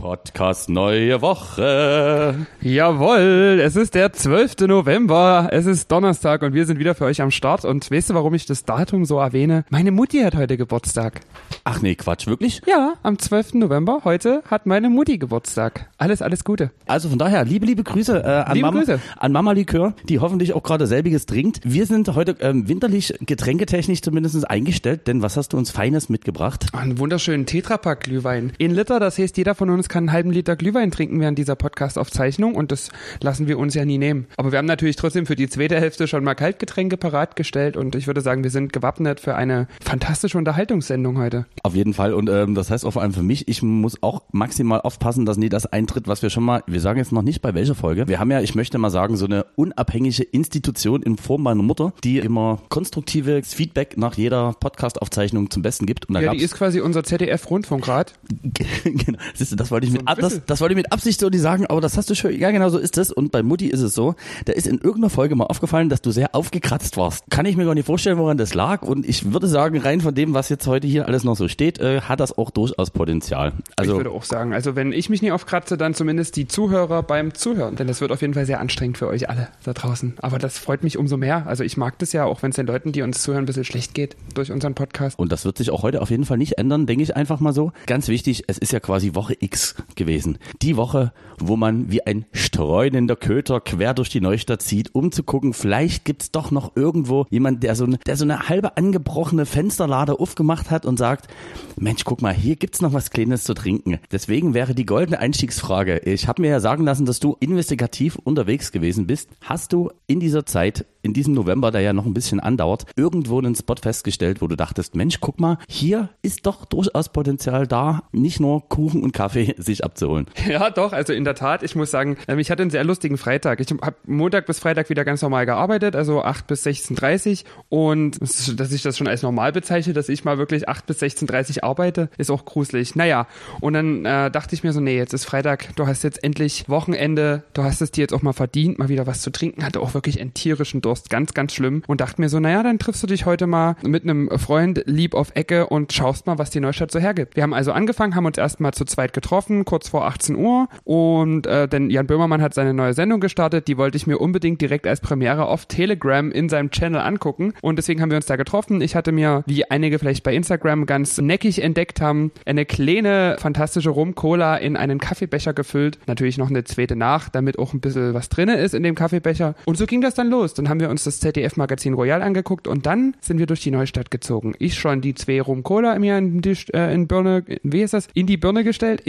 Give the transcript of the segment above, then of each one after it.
Podcast neue Woche. Jawohl, es ist der 12. November, es ist Donnerstag und wir sind wieder für euch am Start. Und weißt du, warum ich das Datum so erwähne? Meine Mutti hat heute Geburtstag. Ach nee, Quatsch, wirklich? Ja, am 12. November, heute hat meine Mutti Geburtstag. Alles, alles Gute. Also von daher, liebe, liebe Grüße, äh, an, Liebe Mama, Grüße. an Mama Likör, die hoffentlich auch gerade selbiges trinkt. Wir sind heute ähm, winterlich, getränketechnisch zumindest eingestellt, denn was hast du uns Feines mitgebracht? Einen wunderschönen Tetrapack Glühwein. In Liter, das heißt, jeder von uns kann einen halben Liter Glühwein trinken während dieser Podcast-Aufzeichnung und das lassen wir uns ja nie nehmen. Aber wir haben natürlich trotzdem für die zweite Hälfte schon mal Kaltgetränke parat gestellt und ich würde sagen, wir sind gewappnet für eine fantastische Unterhaltungssendung heute. Auf jeden Fall und ähm, das heißt auch vor allem für mich, ich muss auch maximal aufpassen, dass nie das eintritt, was wir schon mal, wir sagen jetzt noch nicht bei welcher Folge. Wir haben ja, ich möchte mal sagen, so eine unabhängige Institution in Form meiner Mutter, die immer konstruktives Feedback nach jeder Podcast-Aufzeichnung zum Besten gibt. Und da Ja, die ist quasi unser ZDF-Rundfunkrat. genau. Siehst du, das wollte ich mit, das, das wollte ich mit Absicht so nicht sagen, aber das hast du schon, ja genau so ist es. Und bei Mutti ist es so, da ist in irgendeiner Folge mal aufgefallen, dass du sehr aufgekratzt warst. Kann ich mir gar nicht vorstellen, woran das lag. Und ich würde sagen, rein von dem, was jetzt heute hier alles noch so steht, äh, hat das auch durchaus Potenzial. ich Also würde auch sagen, also wenn ich mich nie aufkratze, dann zumindest die Zuhörer beim Zuhören. Denn das wird auf jeden Fall sehr anstrengend für euch alle da draußen. Aber das freut mich umso mehr. Also ich mag das ja, auch wenn es den Leuten, die uns zuhören, ein bisschen schlecht geht durch unseren Podcast. Und das wird sich auch heute auf jeden Fall nicht ändern, denke ich einfach mal so. Ganz wichtig, es ist ja quasi Woche X gewesen. Die Woche, wo man wie ein streunender Köter quer durch die Neustadt zieht, um zu gucken, vielleicht gibt's doch noch irgendwo jemand, der so, eine, der so eine halbe angebrochene Fensterlade aufgemacht hat und sagt, Mensch, guck mal, hier gibt's noch was Kleines zu trinken. Deswegen wäre die goldene Einstiegsfrage, ich habe mir ja sagen lassen, dass du investigativ unterwegs gewesen bist. Hast du in dieser Zeit, in diesem November, der ja noch ein bisschen andauert, irgendwo einen Spot festgestellt, wo du dachtest, Mensch, guck mal, hier ist doch durchaus Potenzial da, nicht nur Kuchen und Kaffee sich abzuholen. Ja, doch, also in der Tat, ich muss sagen, ähm, ich hatte einen sehr lustigen Freitag. Ich habe Montag bis Freitag wieder ganz normal gearbeitet, also 8 bis 16.30 und das- dass ich das schon als normal bezeichne, dass ich mal wirklich 8 bis 16.30 arbeite, ist auch gruselig. Naja, und dann äh, dachte ich mir so, nee, jetzt ist Freitag, du hast jetzt endlich Wochenende, du hast es dir jetzt auch mal verdient, mal wieder was zu trinken, hatte auch wirklich einen tierischen Durst, ganz, ganz schlimm und dachte mir so, naja, dann triffst du dich heute mal mit einem Freund lieb auf Ecke und schaust mal, was die Neustadt so hergibt. Wir haben also angefangen, haben uns erstmal zu zweit getroffen, kurz vor 18 Uhr und äh, denn Jan Böhmermann hat seine neue Sendung gestartet, die wollte ich mir unbedingt direkt als Premiere auf Telegram in seinem Channel angucken und deswegen haben wir uns da getroffen. Ich hatte mir, wie einige vielleicht bei Instagram ganz neckig entdeckt haben, eine kleine fantastische Rum-Cola in einen Kaffeebecher gefüllt, natürlich noch eine zweite nach, damit auch ein bisschen was drinne ist in dem Kaffeebecher und so ging das dann los. Dann haben wir uns das ZDF-Magazin Royal angeguckt und dann sind wir durch die Neustadt gezogen. Ich schon die zwei Rum-Cola mir in, die, äh, in Birne, wie heißt das? In die Birne gestellt?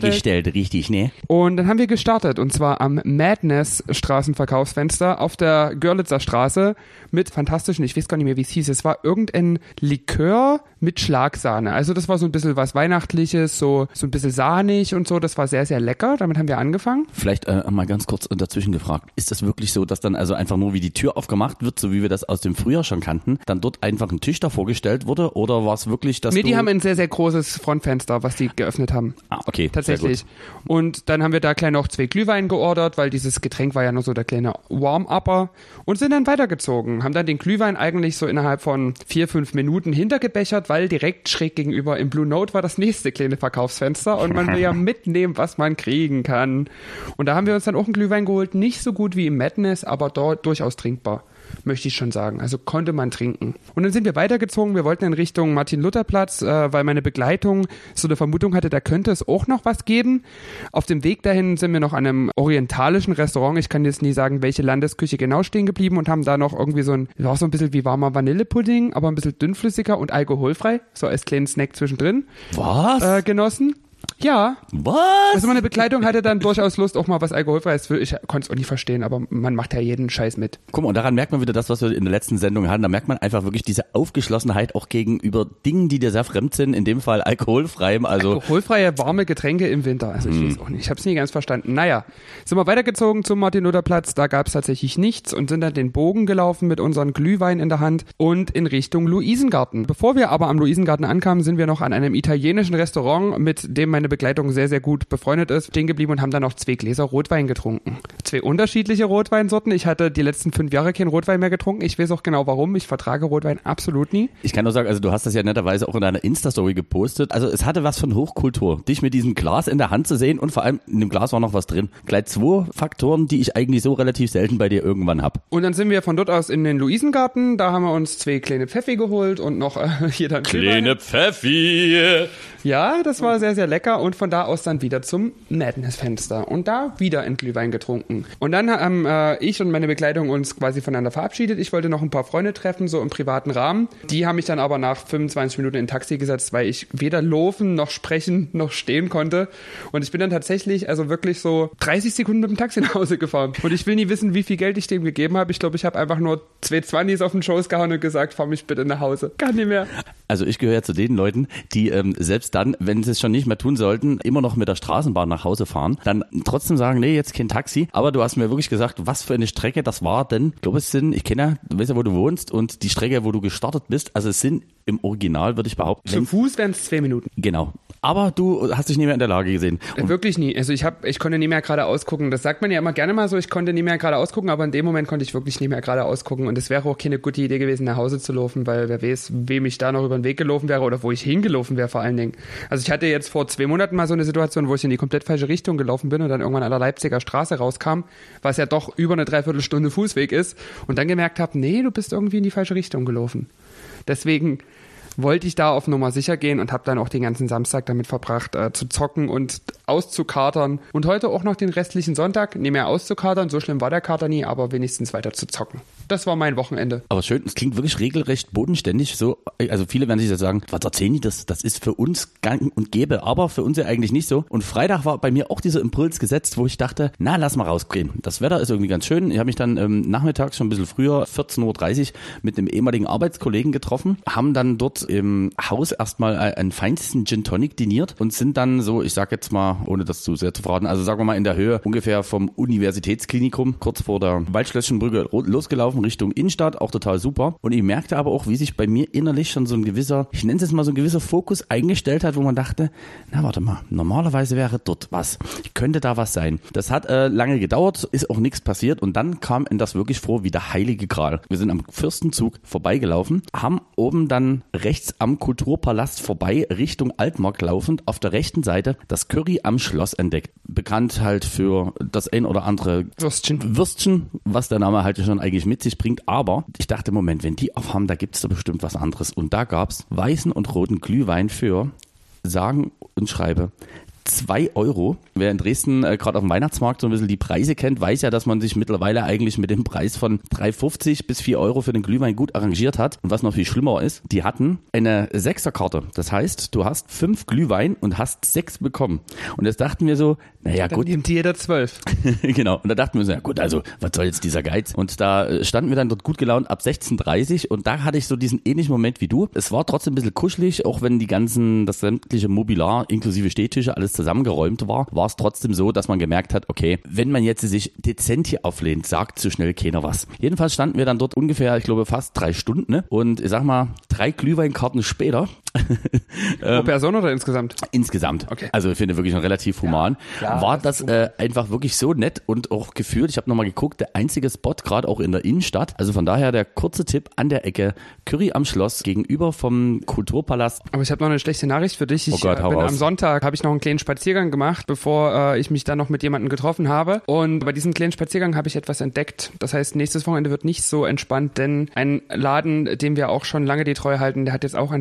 gestellt, richtig, ne? Und dann haben wir gestartet und zwar am Madness Straßenverkaufsfenster auf der Görlitzer Straße mit fantastischen, ich weiß gar nicht mehr, wie es hieß, es war irgendein Likör mit Schlagsahne. Also das war so ein bisschen was Weihnachtliches, so, so ein bisschen sahnig und so, das war sehr, sehr lecker. Damit haben wir angefangen. Vielleicht äh, mal ganz kurz dazwischen gefragt. Ist das wirklich so, dass dann also einfach nur wie die Tür aufgemacht wird, so wie wir das aus dem Frühjahr schon kannten, dann dort einfach ein Tisch davor gestellt wurde? Oder war es wirklich, dass Nee, die haben ein sehr, sehr großes Frontfenster, was die geöffnet haben. ah, okay, Tatsächlich. Und dann haben wir da klein noch zwei Glühwein geordert, weil dieses Getränk war ja nur so der kleine Warm-Upper und sind dann weitergezogen. Haben dann den Glühwein eigentlich so innerhalb von vier, fünf Minuten hintergebechert, weil direkt schräg gegenüber im Blue Note war das nächste kleine Verkaufsfenster und man will ja mitnehmen, was man kriegen kann. Und da haben wir uns dann auch einen Glühwein geholt. Nicht so gut wie im Madness, aber dort durchaus trinkbar möchte ich schon sagen. Also konnte man trinken. Und dann sind wir weitergezogen. Wir wollten in Richtung Martin-Luther-Platz, äh, weil meine Begleitung so eine Vermutung hatte, da könnte es auch noch was geben. Auf dem Weg dahin sind wir noch an einem orientalischen Restaurant, ich kann jetzt nie sagen, welche Landesküche genau stehen geblieben und haben da noch irgendwie so ein, war so ein bisschen wie warmer Vanillepudding, aber ein bisschen dünnflüssiger und alkoholfrei, so als kleinen Snack zwischendrin, Was? äh, genossen. Ja, Was? also meine Begleitung hatte dann durchaus Lust, auch mal was Alkoholfreies. Ich konnte es auch nicht verstehen, aber man macht ja jeden Scheiß mit. Guck mal, und daran merkt man wieder das, was wir in der letzten Sendung hatten. Da merkt man einfach wirklich diese Aufgeschlossenheit auch gegenüber Dingen, die dir sehr fremd sind. In dem Fall alkoholfreiem. Also Alkoholfreie warme Getränke im Winter. Also ich weiß auch nicht. Ich habe es nie ganz verstanden. Naja, sind wir weitergezogen zum Martin-Luther-Platz. Da gab es tatsächlich nichts und sind dann den Bogen gelaufen mit unseren Glühwein in der Hand und in Richtung Luisengarten. Bevor wir aber am Luisengarten ankamen, sind wir noch an einem italienischen Restaurant mit dem meine Begleitung sehr, sehr gut befreundet ist, stehen geblieben und haben dann noch zwei Gläser Rotwein getrunken. Zwei unterschiedliche Rotweinsorten. Ich hatte die letzten fünf Jahre keinen Rotwein mehr getrunken. Ich weiß auch genau warum. Ich vertrage Rotwein absolut nie. Ich kann nur sagen, also du hast das ja netterweise auch in deiner Insta-Story gepostet. Also es hatte was von Hochkultur. Dich mit diesem Glas in der Hand zu sehen und vor allem in dem Glas war noch was drin. Gleich zwei Faktoren, die ich eigentlich so relativ selten bei dir irgendwann hab. Und dann sind wir von dort aus in den Luisengarten. Da haben wir uns zwei kleine Pfeffi geholt und noch äh, jeder ein Kleine Pfeffi. Ja, das war sehr, sehr lecker. Und von da aus dann wieder zum Madness-Fenster. Und da wieder ein Glühwein getrunken. Und dann haben äh, ich und meine Begleitung uns quasi voneinander verabschiedet. Ich wollte noch ein paar Freunde treffen, so im privaten Rahmen. Die haben mich dann aber nach 25 Minuten in ein Taxi gesetzt, weil ich weder laufen noch sprechen noch stehen konnte. Und ich bin dann tatsächlich, also wirklich so 30 Sekunden mit dem Taxi nach Hause gefahren. Und ich will nie wissen, wie viel Geld ich dem gegeben habe. Ich glaube, ich habe einfach nur zwei Zwannis auf den Schoß gehauen und gesagt, fahr mich bitte nach Hause. Kann nicht mehr. Also ich gehöre ja zu den Leuten, die ähm, selbst dann, wenn sie es schon nicht mehr tun sollten, immer noch mit der Straßenbahn nach Hause fahren, dann trotzdem sagen, nee, jetzt kein Taxi. Aber du hast mir wirklich gesagt, was für eine Strecke das war, denn ich glaube, es sind, ich kenne ja, du weißt ja, wo du wohnst und die Strecke, wo du gestartet bist, also es sind im Original, würde ich behaupten. Zu Fuß wären es zwei Minuten. Genau. Aber du hast dich nie mehr in der Lage gesehen. Und Wirklich nie. Also ich habe, ich konnte nie mehr gerade ausgucken. Das sagt man ja immer gerne mal so, ich konnte nie mehr gerade ausgucken, aber in dem Moment konnte ich wirklich nie mehr gerade ausgucken. Und es wäre auch keine gute Idee gewesen, nach Hause zu laufen, weil wer weiß, wem ich da noch über den Weg gelaufen wäre oder wo ich hingelaufen wäre vor allen Dingen. Also ich hatte jetzt vor zwei Monaten mal so eine Situation, wo ich in die komplett falsche Richtung gelaufen bin und dann irgendwann an der Leipziger Straße rauskam, was ja doch über eine Dreiviertelstunde Fußweg ist und dann gemerkt habe, nee, du bist irgendwie in die falsche Richtung gelaufen. Deswegen wollte ich da auf Nummer sicher gehen und habe dann auch den ganzen Samstag damit verbracht, äh, zu zocken und auszukatern. Und heute auch noch den restlichen Sonntag, nicht mehr auszukatern, so schlimm war der Kater nie, aber wenigstens weiter zu zocken. Das war mein Wochenende. Aber schön, es klingt wirklich regelrecht bodenständig. So, also viele werden sich ja sagen, was erzählen die das? Das ist für uns gang und gäbe, aber für uns ja eigentlich nicht so. Und Freitag war bei mir auch dieser Impuls gesetzt, wo ich dachte, na, lass mal rausgehen. Das Wetter ist irgendwie ganz schön. Ich habe mich dann ähm, nachmittags schon ein bisschen früher, 14.30 Uhr, mit einem ehemaligen Arbeitskollegen getroffen, haben dann dort im Haus erstmal einen feinsten Gin Tonic diniert und sind dann so, ich sag jetzt mal, ohne das zu sehr zu verraten, also sagen wir mal in der Höhe ungefähr vom Universitätsklinikum, kurz vor der Waldschlösschenbrücke losgelaufen Richtung Innenstadt, auch total super. Und ich merkte aber auch, wie sich bei mir innerlich schon so ein gewisser, ich nenne es jetzt mal so ein gewisser Fokus eingestellt hat, wo man dachte, na warte mal, normalerweise wäre dort was. Könnte da was sein. Das hat äh, lange gedauert, ist auch nichts passiert und dann kam in das wirklich vor wie der heilige Gral. Wir sind am Fürstenzug vorbeigelaufen, haben oben dann rechts am Kulturpalast vorbei Richtung Altmark laufend auf der rechten Seite das Curry am Schloss entdeckt. Bekannt halt für das ein oder andere Würstchen. Würstchen, was der Name halt schon eigentlich mit sich bringt. Aber ich dachte, Moment, wenn die aufhaben, da gibt's da bestimmt was anderes. Und da gab's weißen und roten Glühwein für, sagen und schreibe, 2 Euro. Wer in Dresden äh, gerade auf dem Weihnachtsmarkt so ein bisschen die Preise kennt, weiß ja, dass man sich mittlerweile eigentlich mit dem Preis von 3,50 bis 4 Euro für den Glühwein gut arrangiert hat. Und was noch viel schlimmer ist, die hatten eine Sechserkarte. Das heißt, du hast fünf Glühwein und hast sechs bekommen. Und jetzt dachten wir so, naja Dann gut, nimmt jeder zwölf. genau. Und da dachten wir so, ja gut, also was soll jetzt dieser Geiz? Und da äh, standen wir dann dort gut gelaunt ab 16.30 und da hatte ich so diesen ähnlichen Moment wie du. Es war trotzdem ein bisschen kuschelig, auch wenn die ganzen, das sämtliche Mobiliar inklusive Stehtische alles zusammengeräumt war, war es trotzdem so, dass man gemerkt hat, okay, wenn man jetzt sich dezent hier auflehnt, sagt zu schnell keiner was. Jedenfalls standen wir dann dort ungefähr, ich glaube, fast drei Stunden ne? und ich sag mal, drei Glühweinkarten später Pro Person oder insgesamt? Insgesamt. Okay. Also ich finde wirklich noch relativ human. Ja, war das das äh, einfach wirklich so nett und auch gefühlt, ich habe nochmal geguckt, der einzige Spot, gerade auch in der Innenstadt. Also von daher der kurze Tipp an der Ecke, Curry am Schloss gegenüber vom Kulturpalast. Aber ich habe noch eine schlechte Nachricht für dich. Ich Oh Gott, äh, hau bin raus. am Sonntag habe ich noch einen kleinen Spaziergang gemacht, bevor äh, ich mich dann noch mit jemandem getroffen habe. Und bei diesem kleinen Spaziergang habe ich etwas entdeckt. Das heißt, nächstes Wochenende wird nicht so entspannt, denn ein Laden, dem wir auch schon lange die Treue halten, der hat jetzt auch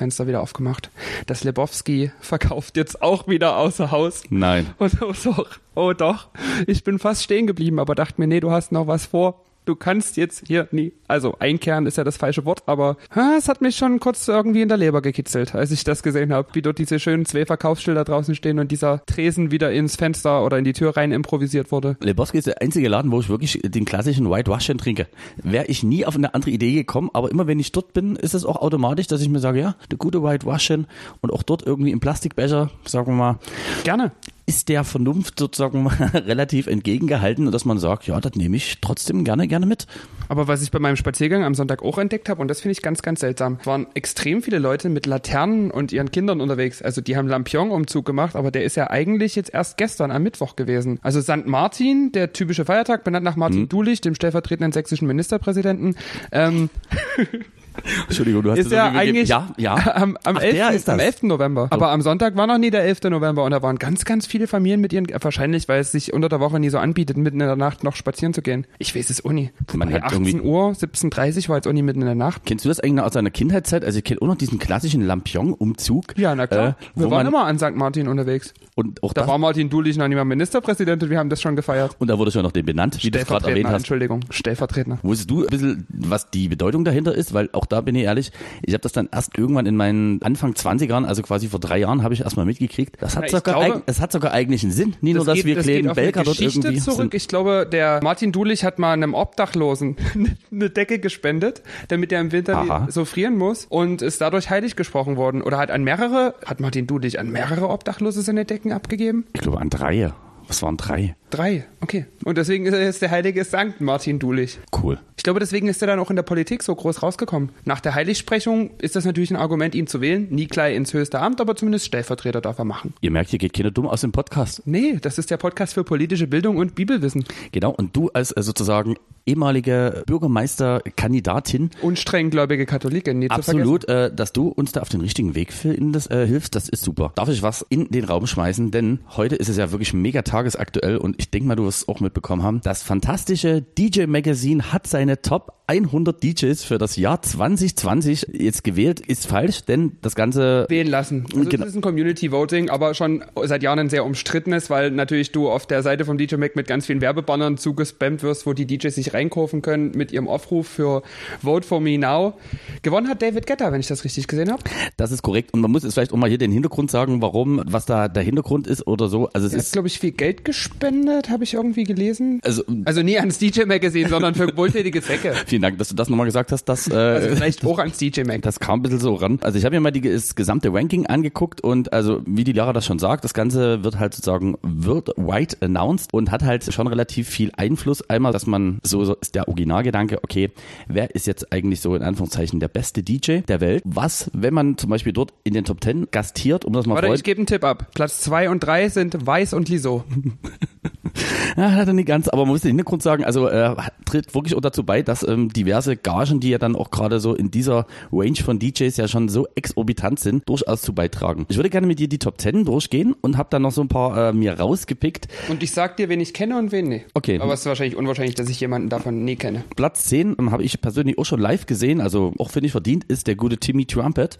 ein Straßenverkaufsfenster wieder aufgemacht. Das Lebowski verkauft jetzt auch wieder außer Haus. Nein. Und oh doch, oh doch. Ich bin fast stehen geblieben, aber dachte mir, nee, du hast noch was vor. Du kannst jetzt hier nie. Also einkehren ist ja das falsche Wort, aber es hat mich schon kurz irgendwie in der Leber gekitzelt, als ich das gesehen habe, wie dort diese schönen zwei Verkaufsschilder draußen stehen und dieser Tresen wieder ins Fenster oder in die Tür rein improvisiert wurde. Lebowski ist der einzige Laden, wo ich wirklich den klassischen White Russian trinke. Wäre ich nie auf eine andere Idee gekommen, aber immer wenn ich dort bin, ist es auch automatisch, dass ich mir sage, ja, der gute White Russian und auch dort irgendwie im Plastikbecher, sagen wir mal, Gerne. Ist der Vernunft sozusagen relativ entgegengehalten und dass man sagt, ja, das nehme ich trotzdem gerne, gerne mit. Aber was ich bei meinem Spaziergang am Sonntag auch entdeckt habe, und das finde ich ganz, ganz seltsam, waren extrem viele Leute mit Laternen und ihren Kindern unterwegs. Also die haben Lampion-Umzug gemacht, aber der ist ja eigentlich jetzt erst gestern am Mittwoch gewesen. Also St. Martin, der typische Feiertag, benannt nach Martin mhm. Dulich, dem stellvertretenden sächsischen Ministerpräsidenten. Ähm, Entschuldigung, du hast ist das ja eigentlich Ja, ja. Am, am, Ach, 11., der ist das. am 11. November. Aber am Sonntag war noch nie der 11. November und da waren ganz, ganz viele Familien mit ihren, wahrscheinlich, weil es sich unter der Woche nie so anbietet, mitten in der Nacht noch spazieren zu gehen. Ich weiß es auch nie. Man Bei hat irgendwie- 18 Uhr, 17.30 war jetzt auch nie mitten in der Nacht. Kennst du das eigentlich noch aus deiner Kindheitszeit? Also ich kenne auch noch diesen klassischen Lampion-Umzug. Ja, na klar. Äh, wir waren immer an St. Martin unterwegs. und auch Da das, war Martin Dulich noch nicht mal Ministerpräsident und wir haben das schon gefeiert. und da wurde schon noch den benannt, wie du gerade erwähnt Stellvertretender, hast. Entschuldigung, Stellvertretender. Wusstest du ein bisschen, was die Bedeutung dahinter ist? Weil auch da bin ich ehrlich, ich habe das dann erst irgendwann in meinen Anfang 20ern, also quasi vor drei Jahren, habe ich erstmal mitgekriegt. Das hat, Na, sogar, glaube- eig- es hat sogar eigentlich einen Sinn. Nicht nur, dass geht, wir das eine Belger dort Geschichte irgendwie zurück. sind. Ich glaube, der Martin Dulich hat mal einem Obdachlosen eine Decke gespendet, damit er im Winter Aha. nicht so frieren muss und ist dadurch heilig gesprochen worden. Oder hat an mehrere, hat Martin Dulich an mehrere Obdachlose seine Decken abgegeben? Ich glaube an drei. Was waren drei? Drei, okay. Und deswegen ist er jetzt der heilige Sankt Martin Dulich. Cool. Ich glaube, deswegen ist er dann auch in der Politik so groß rausgekommen. Nach der Heiligsprechung ist das natürlich ein Argument, ihn zu wählen. Nie gleich ins höchste Amt, aber zumindest Stellvertreter darf er machen. Ihr merkt, hier geht keiner dumm aus dem Podcast. Nee, das ist der Podcast für politische Bildung und Bibelwissen. Genau. Und du als äh, sozusagen ehemalige Bürgermeisterkandidatin Und strenggläubige zu vergessen. Absolut, äh, dass du uns da auf den richtigen Weg findest, äh, hilfst, das ist super. Darf ich was in den Raum schmeißen? Denn heute ist es ja wirklich mega tagesaktuell und ich denke mal, du wirst es auch mitbekommen haben. Das fantastische DJ Magazine hat seine Top 100 DJs für das Jahr 2020 jetzt gewählt. Ist falsch, denn das Ganze wählen lassen. Also Genau. Das ist ein Community Voting, aber schon seit Jahren ein sehr umstrittenes, weil natürlich du auf der Seite vom DJ Mac mit ganz vielen Werbebannern zugespammt wirst, wo die DJs sich reinkaufen können mit ihrem Aufruf für Vote for Me Now. Gewonnen hat David Guetta, wenn ich das richtig gesehen habe. das ist korrekt und man muss jetzt vielleicht auch mal hier den Hintergrund sagen, warum, was da der Hintergrund ist oder so. Also es Er ist glaube ich, viel Geld gespendet, habe ich irgendwie gelesen. also Also nie ans DJ Magazine, sondern für wohltätige Zwecke. vielen Dank, dass du das nochmal gesagt hast, dass äh, Also vielleicht auch ans DJ Mac. Das kam ein bisschen so ran. Also ich habe mir mal die, das gesamte Ranking angeguckt und also wie die Lara das schon sagt, das Ganze wird halt sozusagen worldwide announced und hat halt schon relativ viel Einfluss. Einmal, dass man, so, so ist der Originalgedanke, okay, wer ist jetzt eigentlich so in Anführungszeichen der beste DJ der Welt? Was, wenn man zum Beispiel dort in den Top Ten gastiert, um das mal Warte, freut, ich gebe einen Tipp ab. Platz zwei und drei sind Weiß und Liso. Ja, hat er nicht ganz, aber man muss den Hintergrund sagen, also äh, tritt wirklich auch dazu bei, dass ähm, diverse Gagen, die ja dann auch gerade so in dieser Range von DJs ja schon so exorbitant sind, durchaus zu beitragen. Ich würde gerne mit dir die Top 10 durchgehen und habe dann noch so ein paar äh, mir rausgepickt. Und ich sag dir, wen ich kenne und wen nicht. Okay. Aber es ist wahrscheinlich unwahrscheinlich, dass ich jemanden davon nie kenne. Platz 10 ähm, habe ich persönlich auch schon live gesehen, also auch finde ich verdient, ist der gute Timmy Trumpet.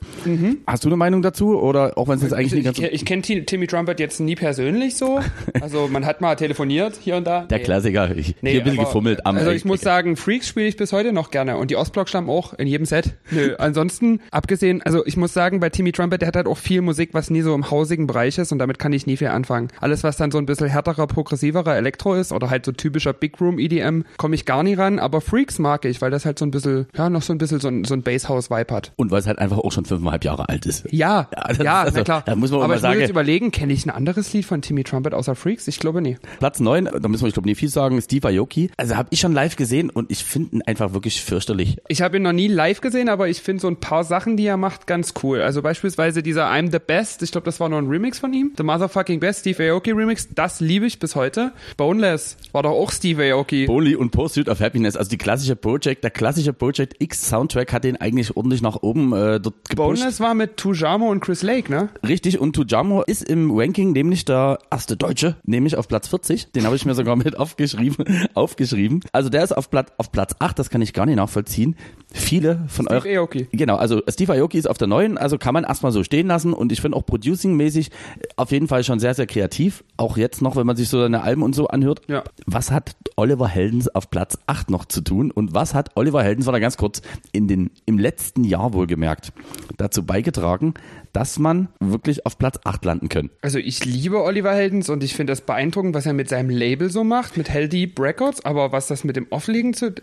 Hast du eine Meinung dazu oder auch wenn es jetzt eigentlich nicht Mhm. Ich, ganz ich, ich kenne Ti- Timmy Trumpet jetzt nie persönlich so. Also man hat mal telefoniert hier und da. der Nee. Klassiker, ich, Nee, hier ein bisschen aber- gefummelt am Also ich muss sagen, Freaks spiele ich bis heute noch gerne und die Ostblock-Stamm auch in jedem Set. Nö, ansonsten, abgesehen, also ich muss sagen, bei Timmy Trumpet, der hat halt auch viel Musik, was nie so im hausigen Bereich ist und damit kann ich nie viel anfangen. Alles, was dann so ein bisschen härterer, progressiverer Elektro ist oder halt so typischer Big Room EDM, komme ich gar nie ran, aber Freaks mag ich, weil das halt so ein bisschen, ja, noch so ein bisschen so ein, so ein Basshouse-Vibe hat. und weil es halt einfach auch schon fünfeinhalb Jahre alt ist. Ja, Ja, das ja, also- na klar. da muss man aber mal ich muss sagen- jetzt überlegen, kenne ich ein anderes Lied von Timmy Trumpet außer Freaks? Ich glaube nie. Platz 9, da müssen wir, ich glaube, nicht viel sagen, Steve Aoki. Also habe ich schon live gesehen und ich finde ihn einfach wirklich fürchterlich. Ich habe ihn noch nie live gesehen, aber ich finde so ein paar Sachen, die er macht, ganz cool. Also beispielsweise dieser I'm the Best, ich glaube, das war noch ein Remix von ihm. The Motherfucking Best, Steve Aoki Remix, das liebe ich bis heute. Boneless war doch auch Steve Aoki. Only und Pursuit of Happiness, also die klassische Project, der klassische Project X Soundtrack hat den eigentlich ordentlich nach oben äh, dort gepusht. Boneless war mit Tujamo und Chris Lake, ne? Richtig, und Tujamo ist im Ranking nämlich der erste Deutsche, nämlich auf Platz 40. Den habe ich mir sogar mit aufgeschrieben. aufgeschrieben. Also der ist auf Platz, auf Platz 8, das kann ich gar nicht nachvollziehen. Viele von Steve euch. Aoki. Genau, also Steve Aoki ist auf der neuen, also kann man erstmal so stehen lassen und ich finde auch producing-mäßig auf jeden Fall schon sehr, sehr kreativ. Auch jetzt noch, wenn man sich so seine Alben und so anhört. Ja. Was hat Oliver Heldens auf Platz 8 noch zu tun und was hat Oliver Heldens, war da ganz kurz, in den, im letzten Jahr wohlgemerkt, dazu beigetragen, dass man wirklich auf Platz 8 landen können? Also ich liebe Oliver Heldens und ich finde das beeindruckend, was er mit seinem Label so macht, mit Hell Deep Records, aber was das mit dem Offlegen zu...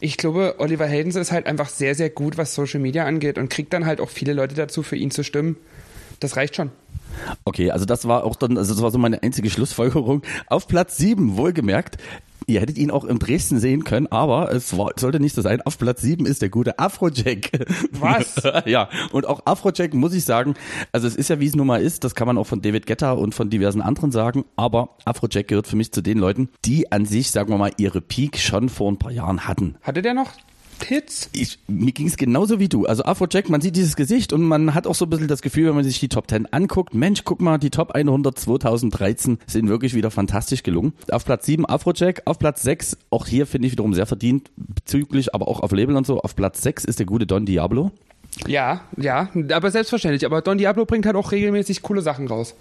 Ich glaube, Oliver Heldens ist halt einfach sehr, sehr gut, was Social Media angeht und kriegt dann halt auch viele Leute dazu, für ihn zu stimmen. Das reicht schon. Okay, also das war auch dann, also das war so meine einzige Schlussfolgerung. Auf Platz 7, wohlgemerkt, Ihr hättet ihn auch in Dresden sehen können, aber es war, sollte nicht so sein. Auf Platz 7 ist der gute Afrojack. Was? ja, und auch Afrojack muss ich sagen, also es ist ja wie es nun mal ist, das kann man auch von David Guetta und von diversen anderen sagen, aber Afrojack gehört für mich zu den Leuten, die an sich, sagen wir mal, ihre Peak schon vor ein paar Jahren hatten. Hatte der noch Hits? Ich, mir ging es genauso wie du. Also Afrojack, man sieht dieses Gesicht und man hat auch so ein bisschen das Gefühl, wenn man sich die Top 10 anguckt, Mensch, guck mal, die Top 100 2013 sind wirklich wieder fantastisch gelungen. Auf Platz 7 Afrojack, auf Platz 6, auch hier finde ich wiederum sehr verdient, bezüglich, aber auch auf Label und so, auf Platz 6 ist der gute Don Diablo. Ja, ja, aber selbstverständlich. Aber Don Diablo bringt halt auch regelmäßig coole Sachen raus.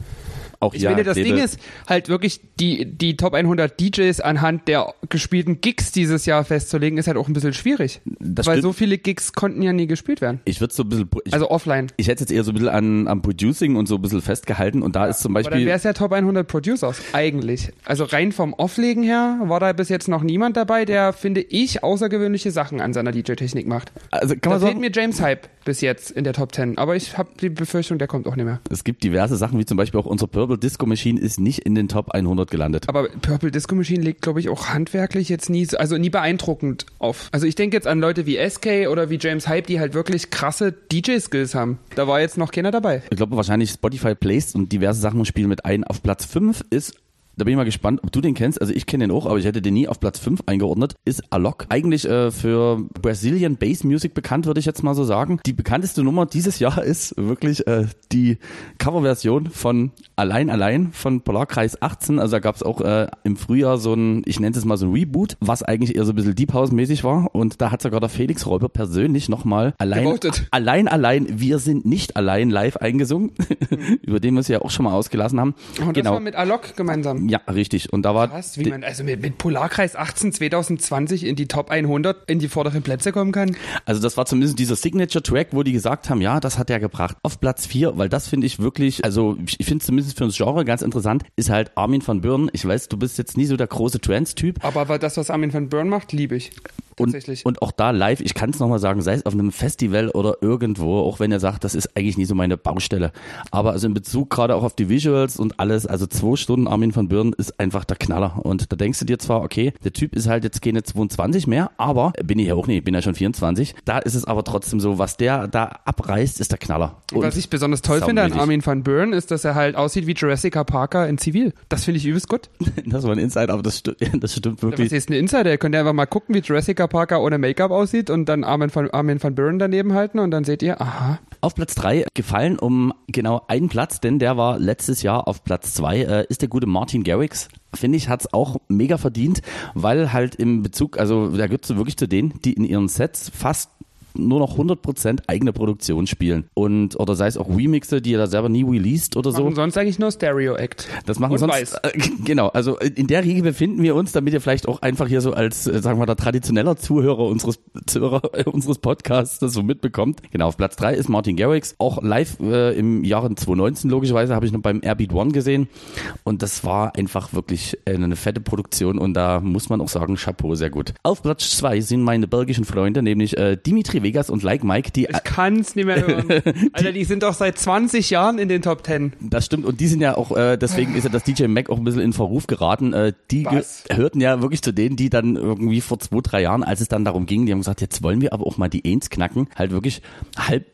Auch Ich ja, finde, das Ding ist halt wirklich, die, die Top 100 DJs anhand der gespielten Gigs dieses Jahr festzulegen, ist halt auch ein bisschen schwierig. Das weil stimmt. so viele Gigs konnten ja nie gespielt werden. ich würde so ein bisschen, ich, Also offline. ich hätte jetzt eher so ein bisschen an, am Producing und so ein bisschen festgehalten und da ist zum Aber dann Beispiel, wäre es ja Top 100 Producers, eigentlich. Also rein vom Offlegen her war da bis jetzt noch niemand dabei, der, finde ich, außergewöhnliche Sachen an seiner DJ-Technik macht. also kann Da man fehlt sagen, mir James Hype bis jetzt in der Top 10. Aber ich habe die Befürchtung, der kommt auch nicht mehr. es gibt diverse Sachen, wie zum Beispiel auch unser Purple Disco Machine ist nicht in den Top 100 gelandet. Aber Purple Disco Machine legt, glaube ich, auch handwerklich jetzt nie, so- also nie beeindruckend auf. Also ich denke jetzt an Leute wie SK oder wie James Hype, die halt wirklich krasse DJ-Skills haben. Da war jetzt noch keiner dabei. Ich glaube wahrscheinlich Spotify Plays und diverse Sachen spielen mit ein. Auf Platz 5 ist, da bin ich mal gespannt, ob du den kennst. Also ich kenne den auch, aber ich hätte den nie auf Platz 5 eingeordnet. Ist Alok. Eigentlich äh, für Brazilian Bass Music bekannt, würde ich jetzt mal so sagen. Die bekannteste Nummer dieses Jahr ist wirklich äh, die Coverversion von Allein Allein von Polarkreis 18. Also da gab es auch äh, im Frühjahr so ein, ich nenne es mal so ein Reboot, was eigentlich eher so ein bisschen Deep House mäßig war. Und da hat sogar der Felix Räuber persönlich nochmal allein, allein, allein, wir sind nicht allein live eingesungen, über den wir es ja auch schon mal ausgelassen haben. Und genau. das war mit Alok gemeinsam. Ja, richtig. Und da war Krass, wie man also mit, mit Polarkreis 18 2020 in die Top 100 in die vorderen Plätze kommen kann. Also das war zumindest dieser Signature-Track, wo die gesagt haben, ja, das hat er gebracht. Auf Platz 4, weil das finde ich wirklich, also ich finde es zumindest für das Genre ganz interessant, ist halt Armin van Buuren. Ich weiß, du bist jetzt nie so der große Trance-Typ. Aber wa- das, was Armin van Buuren macht, liebe ich. Und, Tatsächlich. und auch da live, ich kann es nochmal sagen, sei es auf einem Festival oder irgendwo, auch wenn er sagt, das ist eigentlich nie so meine Baustelle. Aber also in Bezug gerade auch auf die Visuals und alles, also zwei Stunden Armin van Buuren ist einfach der Knaller. Und da denkst du dir zwar, okay, der Typ ist halt jetzt keine 22 mehr, aber bin ich ja auch nicht, bin ja schon 24. Da ist es aber trotzdem so, was der da abreißt, ist der Knaller. Und was ich besonders toll finde an. Armin van Buuren ist, dass er halt aussieht wie Jurassic Parker in Zivil. Das finde ich übelst gut. das war ein Insight, aber das, sti- das stimmt wirklich. ist ein Insider? Ihr könnt ja einfach mal gucken, wie Jurassic Parker ohne Make-up aussieht und dann Armin van, Armin van Buuren daneben halten und dann seht ihr, aha. Auf Platz 3 gefallen um genau einen Platz, denn der war letztes Jahr auf Platz 2, äh, ist der gute Martin Garrix. Finde ich, hat's auch mega verdient, weil halt im Bezug, also da gibt's so wirklich zu denen, die in ihren Sets fast nur noch 100% eigene Produktion spielen. Und, oder sei es auch Remixe, die er da selber nie released oder so. Machen sonst eigentlich nur Stereo-Act. Das machen Und sonst. weiß. Äh, genau, also in der Riege befinden wir uns, damit ihr vielleicht auch einfach hier so als, äh, sagen wir, der traditioneller Zuhörer unseres, Zuhörer, äh, unseres Podcasts das so mitbekommt. Genau, auf Platz drei ist Martin Garrix, auch live äh, im Jahre 2019 logischerweise, habe ich noch beim Airbeat One gesehen. Und das war einfach wirklich äh, eine fette Produktion und da muss man auch sagen, Chapeau, sehr gut. Auf Platz zwei sind meine belgischen Freunde, nämlich äh, Dimitri Vegas und Like Mike, die Ich kann's nicht mehr hören. Alter, die sind doch seit 20 Jahren in den Top 10. Das stimmt und die sind ja auch, äh, deswegen ist ja das DJ Mac auch ein bisschen in Verruf geraten. Äh, die hörten ja wirklich zu denen, die dann irgendwie vor zwei, drei Jahren, als es dann darum ging, die haben gesagt, jetzt wollen wir aber auch mal die Eins knacken, halt wirklich halb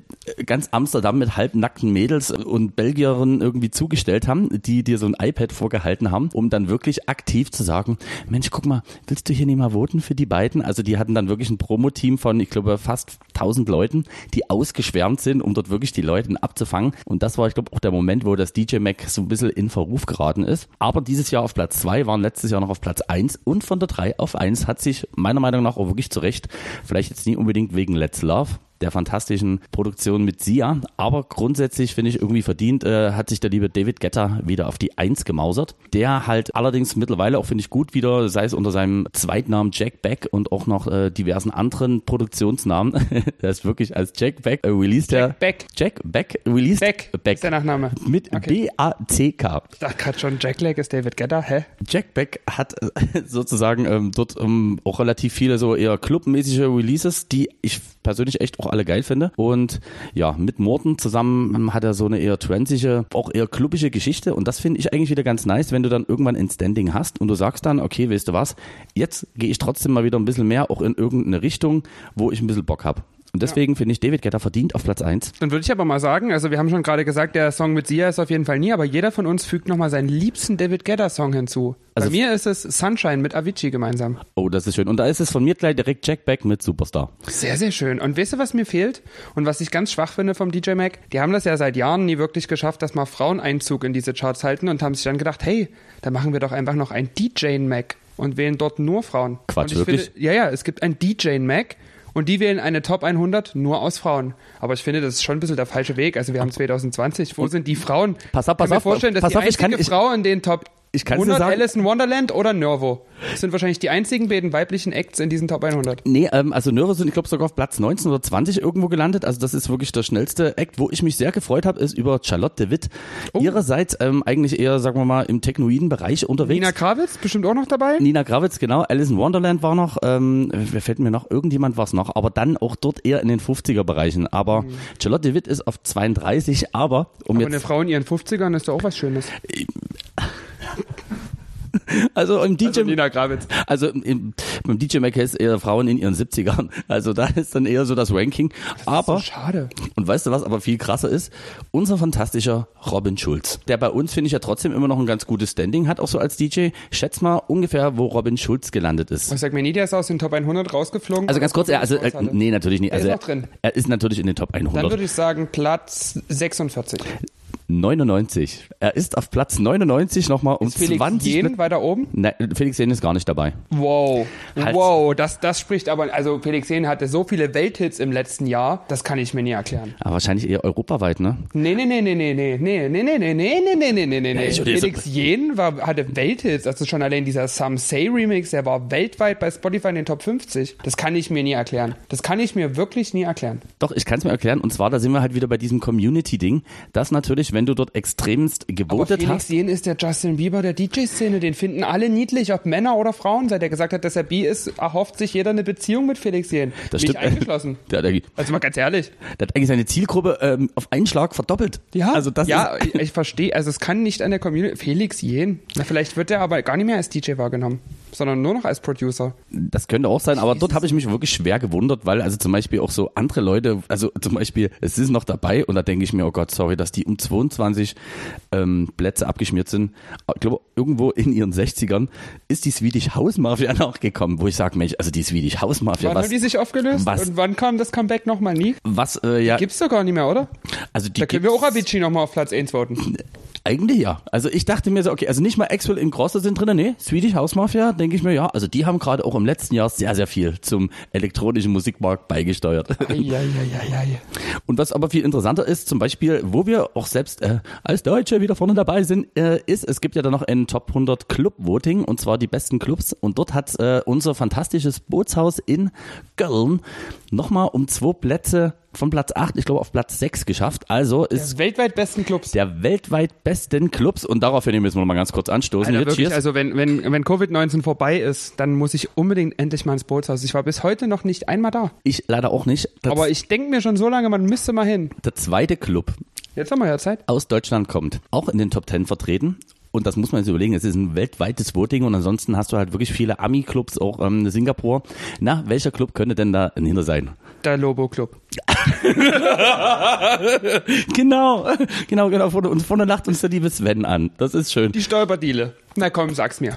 ganz Amsterdam mit halbnackten Mädels und Belgierinnen irgendwie zugestellt haben, die dir so ein iPad vorgehalten haben, um dann wirklich aktiv zu sagen, Mensch, guck mal, willst du hier nicht mal voten für die beiden? Also die hatten dann wirklich ein Promo-Team von, ich glaube, fast 1000 Leuten, die ausgeschwärmt sind, um dort wirklich die Leute abzufangen. Und das war, ich glaube, auch der Moment, wo das DJ Mac so ein bisschen in Verruf geraten ist. Aber dieses Jahr auf Platz zwei waren letztes Jahr noch auf Platz eins und von der drei auf eins hat sich meiner Meinung nach auch wirklich zurecht, vielleicht jetzt nie unbedingt wegen Let's Love, der fantastischen Produktion mit Sia. Aber grundsätzlich finde ich irgendwie verdient, äh, hat sich der liebe David Guetta wieder auf die Eins gemausert. Der halt allerdings mittlerweile auch, finde ich, gut wieder, sei es unter seinem Zweitnamen Jack Beck und auch noch äh, diversen anderen Produktionsnamen. der ist wirklich als Jack Beck äh, released Jack Beck. Jack Beck released Beck. Beck Ist der Nachname. mit Okay. B-A-C-K. Ich dachte gerade schon, Jack Leg ist David Guetta. Hä? Jack Beck hat äh, sozusagen ähm, dort ähm, auch relativ viele so eher clubmäßige Releases, die ich persönlich echt auch alle geil finde. Und ja, mit Morten zusammen hat er so eine eher transige, auch eher klubbige Geschichte. Und das finde ich eigentlich wieder ganz nice, wenn du dann irgendwann ein Standing hast und du sagst dann, okay, weißt du was, jetzt gehe ich trotzdem mal wieder ein bisschen mehr auch in irgendeine Richtung, wo ich ein bisschen Bock habe. Und deswegen ja. finde ich David Guetta verdient auf Platz 1. Dann würde ich aber mal sagen, also wir haben schon gerade gesagt, der Song mit Sia ist auf jeden Fall nie, aber jeder von uns fügt nochmal seinen liebsten David Guetta Song hinzu. Also Bei mir ist es Sunshine mit Avicii gemeinsam. Oh, das ist schön. Und da ist es von mir gleich direkt Jack Beck mit Superstar. Sehr, sehr schön. Und weißt du, was mir fehlt? Und was ich ganz schwach finde vom DJ Mac? Die haben das ja seit Jahren nie wirklich geschafft, dass mal Frauen Einzug in diese Charts halten und haben sich dann gedacht, hey, da machen wir doch einfach noch ein DJ Mac und wählen dort nur Frauen. Quatsch, wirklich? Finde, ja, ja, es gibt ein DJ Mac und die wählen eine Top 100 nur aus Frauen. Aber ich finde, das ist schon ein bisschen der falsche Weg. Also wir haben 2020. Wo sind die Frauen? Pass auf, pass ich kann auf. mir vorstellen, dass pass die auf, einzige ich kann, Frau in den Top ich kann 100 sagen, Alice in Wonderland oder Nervo. Das sind wahrscheinlich die einzigen beiden weiblichen Acts in diesen Top 100. Nee, ähm, also Nervo sind, ich glaube, sogar auf Platz 19 oder 20 irgendwo gelandet. Also das ist wirklich der schnellste Act. Wo ich mich sehr gefreut habe, ist über Charlotte de Witt. Oh. Ihrerseits ähm, eigentlich eher, sagen wir mal, im technoiden Bereich unterwegs. Nina Krawitz bestimmt auch noch dabei? Nina Krawitz, genau. Alice in Wonderland war noch. Ähm, wer fällt mir noch? Irgendjemand war es noch. Aber dann auch dort eher in den 50er Bereichen. Aber mhm. Charlotte de Witt ist auf 32. Aber um aber jetzt... eine Frau in ihren 50ern ist doch auch was Schönes. Also im DJ, also Nina Gravitz. Also im, beim DJ Mac ist eher Frauen in ihren 70ern. Also da ist dann eher so das Ranking. Das aber so schade. Und weißt du was? Aber viel krasser ist unser fantastischer Robin Schulz, der bei uns finde ich ja trotzdem immer noch ein ganz gutes Standing hat, auch so als DJ. Schätz mal ungefähr, wo Robin Schulz gelandet ist. Ich sag mir nie, der ist aus den Top 100 rausgeflogen. Also ganz kurz, er, also äh, nee, natürlich nicht. Also er ist noch drin. Er ist natürlich in den Top 100. Dann würde ich sagen Platz 46. 99. Er ist auf Platz 99 nochmal um ist Felix 20. Jen weiter oben? Nein, Felix Jen ist gar nicht dabei. Wow. Halt. Wow, das, das spricht aber, also Felix Jen hatte so viele Welthits im letzten Jahr, das kann ich mir nie erklären. Aber wahrscheinlich eher europaweit, ne? Nee, nee, nee, nee, nee, nee, nee, nee, nee, nee, nee, nee, nee, nee, nee, nee. Felix Jen war, hatte Welthits, also schon allein dieser Some Say Remix, der war weltweit bei Spotify in den Top 50. Das kann ich mir nie erklären. Das kann ich mir wirklich nie erklären. Doch, ich kann es mir erklären. Und zwar, da sind wir halt wieder bei diesem Community-Ding, dass natürlich, wenn wenn du dort extremst gewotet Aber hast. Felix ist der Justin Bieber der DJ-Szene. Den finden alle niedlich, ob Männer oder Frauen. Seit er gesagt hat, dass er bi ist, erhofft sich jeder eine Beziehung mit Felix Jen. Das Mich stimmt. eingeschlossen. Der, der, also mal ganz ehrlich. Der hat eigentlich seine Zielgruppe ähm, auf einen Schlag verdoppelt. Ja, also das ja ich, ich verstehe. Also es kann nicht an der Community. Felix Jen. Na, vielleicht wird er aber gar nicht mehr als DJ wahrgenommen sondern nur noch als Producer. Das könnte auch sein, aber dort habe ich mich wirklich schwer gewundert, weil also zum Beispiel auch so andere Leute, also zum Beispiel, es ist noch dabei und da denke ich mir, oh Gott, sorry, dass die um 22 ähm, Plätze abgeschmiert sind. Ich glaube, irgendwo in ihren 60ern ist die Swedish House Mafia nachgekommen, wo ich sage, Mensch, also die Swedish House Mafia. Wann was, haben die sich aufgelöst? Was, und wann kam das Comeback nochmal nie? Was, äh, ja. Die gibt's doch gar nicht mehr, oder? Also die da können wir auch Avicii nochmal auf Platz 1 voten. Eigentlich ja. Also ich dachte mir so, okay, also nicht mal Axwell in Grosse sind drin, nee, Swedish House Mafia, denke ich mir, ja, also die haben gerade auch im letzten Jahr sehr, sehr viel zum elektronischen Musikmarkt beigesteuert. Ja, ja, ja, ja, ja. Und was aber viel interessanter ist, zum Beispiel, wo wir auch selbst äh, als Deutsche wieder vorne dabei sind, äh, ist, es gibt ja dann noch ein Top 100 Club Voting und zwar die besten Clubs und dort hat äh, unser fantastisches Bootshaus in Köln nochmal um zwei Plätze von Platz 8, ich glaube, auf Platz 6 geschafft. Also ist der weltweit besten Clubs. Der weltweit besten Clubs. Und daraufhin müssen wir mal ganz kurz anstoßen. Alter, wirklich, also wenn, wenn, wenn Covid-19 vorbei ist, dann muss ich unbedingt endlich mal ins Bootshaus. Ich war bis heute noch nicht einmal da. Ich leider auch nicht. Das Aber ich denke mir schon so lange, man müsste mal hin. Der zweite Club. Jetzt haben wir ja Zeit. Aus Deutschland kommt. Auch in den Top 10 vertreten und das muss man sich überlegen, es ist ein weltweites Voting und ansonsten hast du halt wirklich viele Ami-Clubs, auch ähm, Singapur. Na, welcher Club könnte denn da hinter sein? Der Lobo Club. genau, genau, genau. Und vorne lacht uns der liebe Sven an. Das ist schön. Die Stolperdiele. Na komm, sag's mir.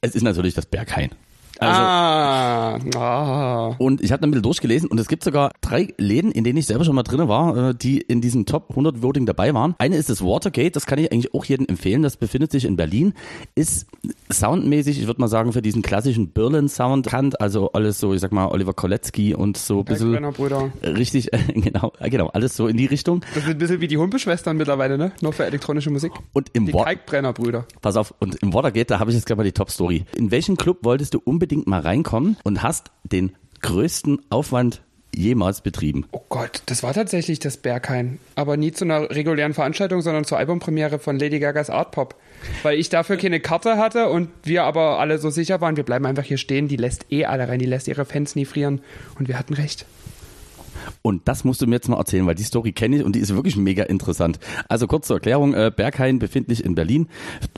Es ist natürlich das Berghain. Also, ah, ah. Und ich habe dann ein bisschen durchgelesen und es gibt sogar drei Läden, in denen ich selber schon mal drin war, äh, die in diesem Top 100 Voting dabei waren. Eine ist das Watergate, das kann ich eigentlich auch jedem empfehlen. Das befindet sich in Berlin, ist soundmäßig, ich würde mal sagen, für diesen klassischen Berlin-Sound bekannt. Also alles so, ich sag mal, Oliver Kolecki und so ein bisschen. Brüder. Richtig, genau, genau, alles so in die Richtung. Das ist ein bisschen wie die Humpeschwestern mittlerweile, ne? Nur für elektronische Musik. Und im die Kalkbrenner-Brüder. Pass auf, und im Watergate, da habe ich jetzt gleich mal die Top-Story. In welchen Club wolltest du unbedingt unbedingt mal reinkommen und hast den größten Aufwand jemals betrieben? Oh Gott, das war tatsächlich das Berghain. Aber nie zu einer regulären Veranstaltung, sondern zur Albumpremiere von Lady Gagas Art Pop. Weil ich dafür keine Karte hatte und wir aber alle so sicher waren, wir bleiben einfach hier stehen, die lässt eh alle rein, die lässt ihre Fans nie frieren. Und wir hatten recht. Und das musst du mir jetzt mal erzählen, weil die Story kenne ich und die ist wirklich mega interessant. Also kurz zur Erklärung, äh, Berghain befindlich in Berlin.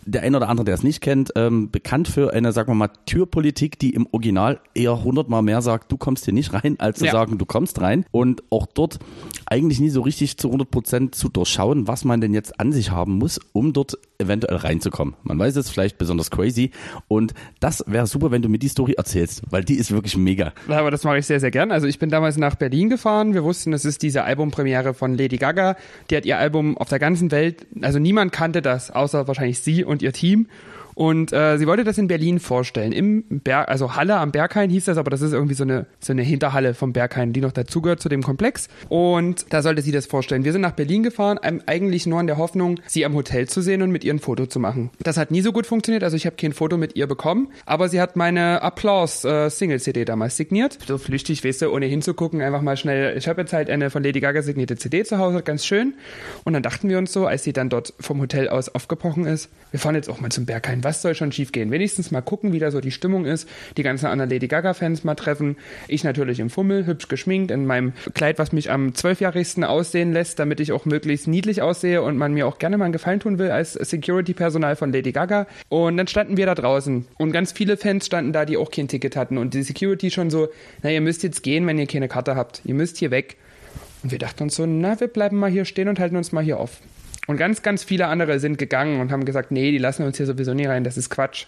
Der eine oder andere, der es nicht kennt, ähm, bekannt für eine, sagen wir mal, Türpolitik, die im Original eher hundertmal mehr sagt, du kommst hier nicht rein, als zu Ja. sagen, du kommst rein. Und auch dort eigentlich nie so richtig zu 100 Prozent zu durchschauen, was man denn jetzt an sich haben muss, um dort eventuell reinzukommen. Man weiß es vielleicht besonders crazy und das wäre super, wenn du mir die Story erzählst, weil die ist wirklich mega. Ja, Aber das mache ich sehr, sehr gern. Also ich bin damals nach Berlin gefahren. Wir wussten, es ist diese Albumpremiere von Lady Gaga. Die hat ihr Album auf der ganzen Welt, also niemand kannte das, außer wahrscheinlich sie und ihr Team. Und äh, sie wollte das in Berlin vorstellen. Im Berg, also Halle am Berghain hieß das, aber das ist irgendwie so eine, so eine Hinterhalle vom Berghain, die noch dazugehört zu dem Komplex. Und da sollte sie das vorstellen. Wir sind nach Berlin gefahren, ähm, eigentlich nur in der Hoffnung, sie am Hotel zu sehen und mit ihr ein Foto zu machen. Das hat nie so gut funktioniert, also ich habe kein Foto mit ihr bekommen, aber sie hat meine Applaus-Single-CD damals signiert. So flüchtig, weißt du, ohne hinzugucken, einfach mal schnell. Ich habe jetzt halt eine von Lady Gaga signierte CD zu Hause, ganz schön. Und dann dachten wir uns so, als sie dann dort vom Hotel aus aufgebrochen ist, wir fahren jetzt auch mal zum Berghain. Was soll schon schief gehen? Wenigstens mal gucken, wie da so die Stimmung ist. Die ganzen anderen Lady Gaga-Fans mal treffen. Ich natürlich im Fummel, hübsch geschminkt, in meinem Kleid, was mich am zwölfjährigsten aussehen lässt, damit ich auch möglichst niedlich aussehe und man mir auch gerne mal einen Gefallen tun will als Security-Personal von Lady Gaga. Und dann standen wir da draußen. Und ganz viele Fans standen da, die auch kein Ticket hatten. Und die Security schon so, na, ihr müsst jetzt gehen, wenn ihr keine Karte habt. Ihr müsst hier weg. Und wir dachten uns so, na, wir bleiben mal hier stehen und halten uns mal hier auf. Und ganz, ganz viele andere sind gegangen und haben gesagt, nee, die lassen uns hier sowieso nie rein, das ist Quatsch.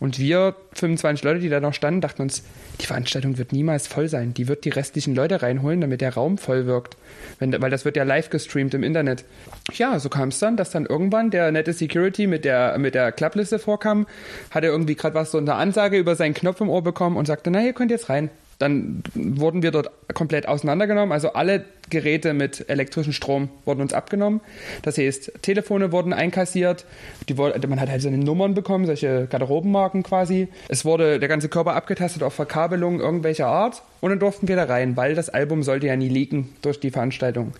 Und wir, 25 Leute, die da noch standen, dachten uns, die Veranstaltung wird niemals voll sein. Die wird die restlichen Leute reinholen, damit der Raum voll wirkt. Wenn, weil das wird ja live gestreamt im Internet. Ja, so kam es dann, dass dann irgendwann der nette Security mit der, mit der Klappliste vorkam, hatte irgendwie gerade was so eine Ansage über seinen Knopf im Ohr bekommen und sagte, na, ihr könnt jetzt rein. Dann wurden wir dort komplett auseinandergenommen. Also alle Geräte mit elektrischem Strom wurden uns abgenommen. Das heißt, Telefone wurden einkassiert. Die, man hat halt seine Nummern bekommen, solche Garderobenmarken quasi. Es wurde der ganze Körper abgetastet auf Verkabelung irgendwelcher Art. Und dann durften wir da rein, weil das Album sollte ja nie leaken durch die Veranstaltung.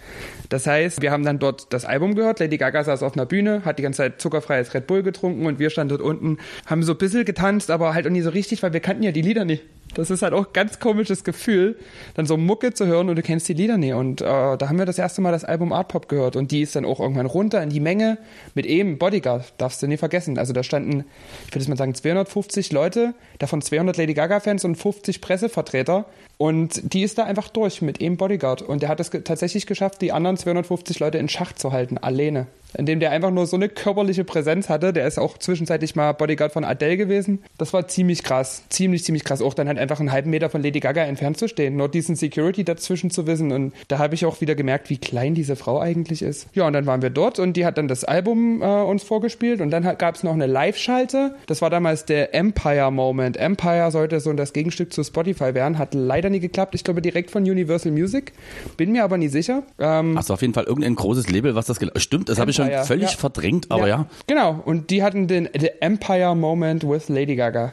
Das heißt, wir haben dann dort das Album gehört. Lady Gaga saß auf einer Bühne, hat die ganze Zeit zuckerfreies Red Bull getrunken und wir standen dort unten, haben so ein bisschen getanzt, aber halt auch nie so richtig, weil wir kannten ja die Lieder nicht. Das ist halt auch ganz komisches Gefühl, dann so Mucke zu hören und du kennst die Lieder nicht. Und äh, da haben wir das erste Mal das Album Art Pop gehört und die ist dann auch irgendwann runter in die Menge mit eben Bodyguard, darfst du nie vergessen. Also da standen, ich würde jetzt mal sagen, 250 Leute, davon 200 Lady Gaga-Fans und 50 Pressevertreter. Und die ist da einfach durch mit eben Bodyguard. Und der hat es ge tatsächlich geschafft, die anderen 250 Leute in Schach zu halten, alleine. Indem der einfach nur so eine körperliche Präsenz hatte. Der ist auch zwischenzeitlich mal Bodyguard von Adele gewesen. Das war ziemlich krass. Ziemlich, ziemlich krass. Auch dann halt einfach einen halben Meter von Lady Gaga entfernt zu stehen. Nur diesen Security dazwischen zu wissen. Und da habe ich auch wieder gemerkt, wie klein diese Frau eigentlich ist. Ja, und dann waren wir dort und die hat dann das Album äh, uns vorgespielt. Und dann gab es noch eine Live-Schalte. Das war damals der Empire-Moment. Empire sollte so das Gegenstück zu Spotify werden. Hat leider nie geklappt. Ich glaube direkt von Universal Music. Bin mir aber nie sicher. Ähm, Hast du auf jeden Fall irgendein großes Label, was das gel- Stimmt, das habe ich schon völlig ja. verdrängt, aber ja. Genau, und die hatten den The Empire Moment with Lady Gaga.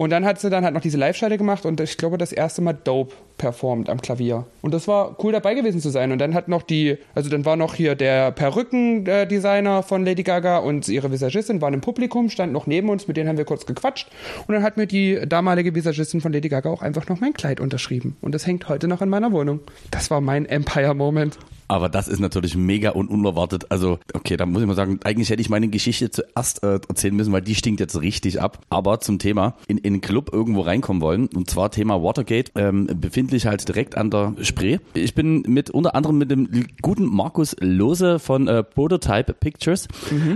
Und dann hat sie dann halt noch diese Live-Schalte gemacht und ich glaube das erste Mal Dope performt am Klavier. Und das war cool dabei gewesen zu sein. Und dann hat noch die, also dann war noch hier der Perückendesigner von Lady Gaga und ihre Visagistin waren im Publikum, standen noch neben uns, mit denen haben wir kurz gequatscht. Und dann hat mir die damalige Visagistin von Lady Gaga auch einfach noch mein Kleid unterschrieben. Und das hängt heute noch in meiner Wohnung. Das war mein Empire Moment. Aber das ist natürlich mega und unerwartet. Also, okay, da muss ich mal sagen, eigentlich hätte ich meine Geschichte zuerst äh, erzählen müssen, weil die stinkt jetzt richtig ab. Aber zum Thema in, in einen Club irgendwo reinkommen wollen, und zwar Thema Watergate, ähm, befindlich halt direkt an der Spree. Ich bin mit unter anderem mit dem guten Markus Lose von äh, Prototype Pictures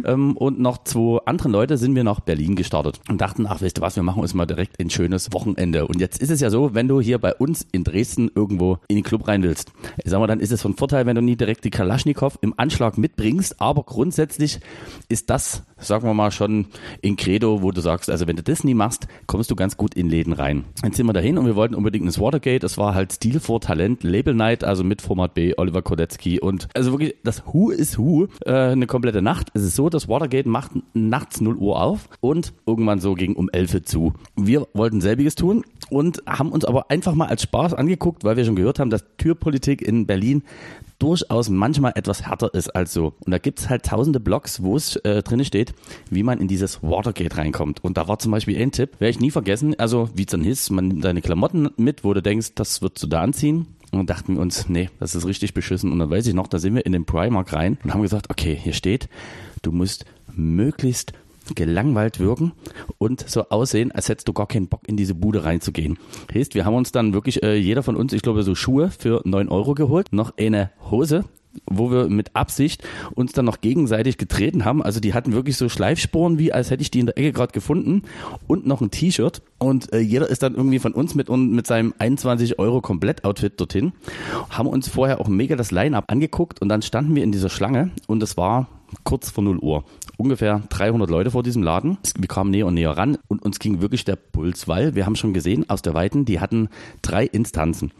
ähm, und noch zwei andere Leute sind wir nach Berlin gestartet und dachten, ach, weißt du was, wir machen uns mal direkt ein schönes Wochenende. Und jetzt ist es ja so, wenn du hier bei uns in Dresden irgendwo in den Club rein willst, sag mal, dann ist es von Vorteil, wenn du nie direkt die Kalaschnikow im Anschlag mitbringst, aber grundsätzlich ist das, sagen wir mal, schon in Credo, wo du sagst, also wenn du das nie machst, kommst du ganz gut in Läden rein. Jetzt sind wir dahin und wir wollten unbedingt ins Watergate, es war halt Stil vor Talent, Label Night, also mit Format B, Oliver Kodetzky und also wirklich, das Who is Who, äh, eine komplette Nacht. Es ist so, das Watergate macht nachts 0 Uhr auf und irgendwann so gegen um 11 Uhr zu. Wir wollten selbiges tun und haben uns aber einfach mal als Spaß angeguckt, weil wir schon gehört haben, dass Türpolitik in Berlin durchaus manchmal etwas härter ist als so. Und da gibt's halt tausende Blogs, wo es äh, drin steht, wie man in dieses Watergate reinkommt. Und da war zum Beispiel ein Tipp, werde ich nie vergessen, also wie es dann ist, man nimmt deine Klamotten mit, wo du denkst, das würdest du da anziehen. und dachten wir uns, nee, das ist richtig beschissen. Und dann weiß ich noch, da sind wir in den Primark rein und haben gesagt, okay, hier steht, du musst möglichst gelangweilt wirken und so aussehen, als hättest du gar keinen Bock in diese Bude reinzugehen. Heißt, wir haben uns dann wirklich, äh, jeder von uns, ich glaube, so Schuhe für 9 Euro geholt, noch eine Hose, wo wir mit Absicht uns dann noch gegenseitig getreten haben. Also die hatten wirklich so Schleifspuren, wie als hätte ich die in der Ecke gerade gefunden und noch ein T-Shirt. Und äh, jeder ist dann irgendwie von uns mit, und mit seinem 21 Euro Komplett-Outfit dorthin. Haben uns vorher auch mega das Line-Up angeguckt und dann standen wir in dieser Schlange und es war kurz vor 0 Uhr. Ungefähr 300 Leute vor diesem Laden. Wir kamen näher und näher ran und uns ging wirklich der Puls, weil wir haben schon gesehen aus der Weiten, die hatten drei Instanzen.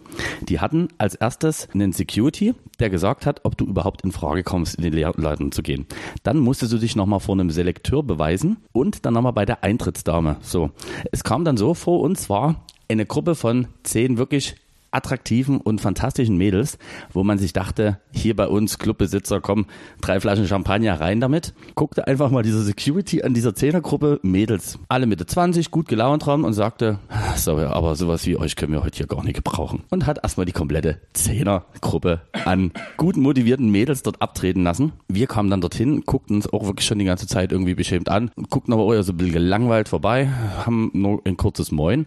Die hatten als erstes einen Security, der gesagt hat, ob du überhaupt in Frage kommst, in den Laden zu gehen. Dann musstest du dich nochmal vor einem Selekteur beweisen und dann nochmal bei der Eintrittsdame. So. Es kam dann so vor uns war eine Gruppe von zehn wirklich attraktiven und fantastischen Mädels, wo man sich dachte, hier bei uns Clubbesitzer, komm, drei Flaschen Champagner rein damit. Guckte einfach mal diese Security an dieser Zehnergruppe Mädels, alle Mitte 20, gut gelaunt haben und sagte, sorry, aber sowas wie euch können wir heute hier gar nicht gebrauchen. Und hat erstmal die komplette Zehnergruppe an gut motivierten Mädels dort abtreten lassen. Wir kamen dann dorthin, guckten uns auch wirklich schon die ganze Zeit irgendwie beschämt an, guckten aber auch so ein bisschen gelangweilt vorbei, haben nur ein kurzes Moin.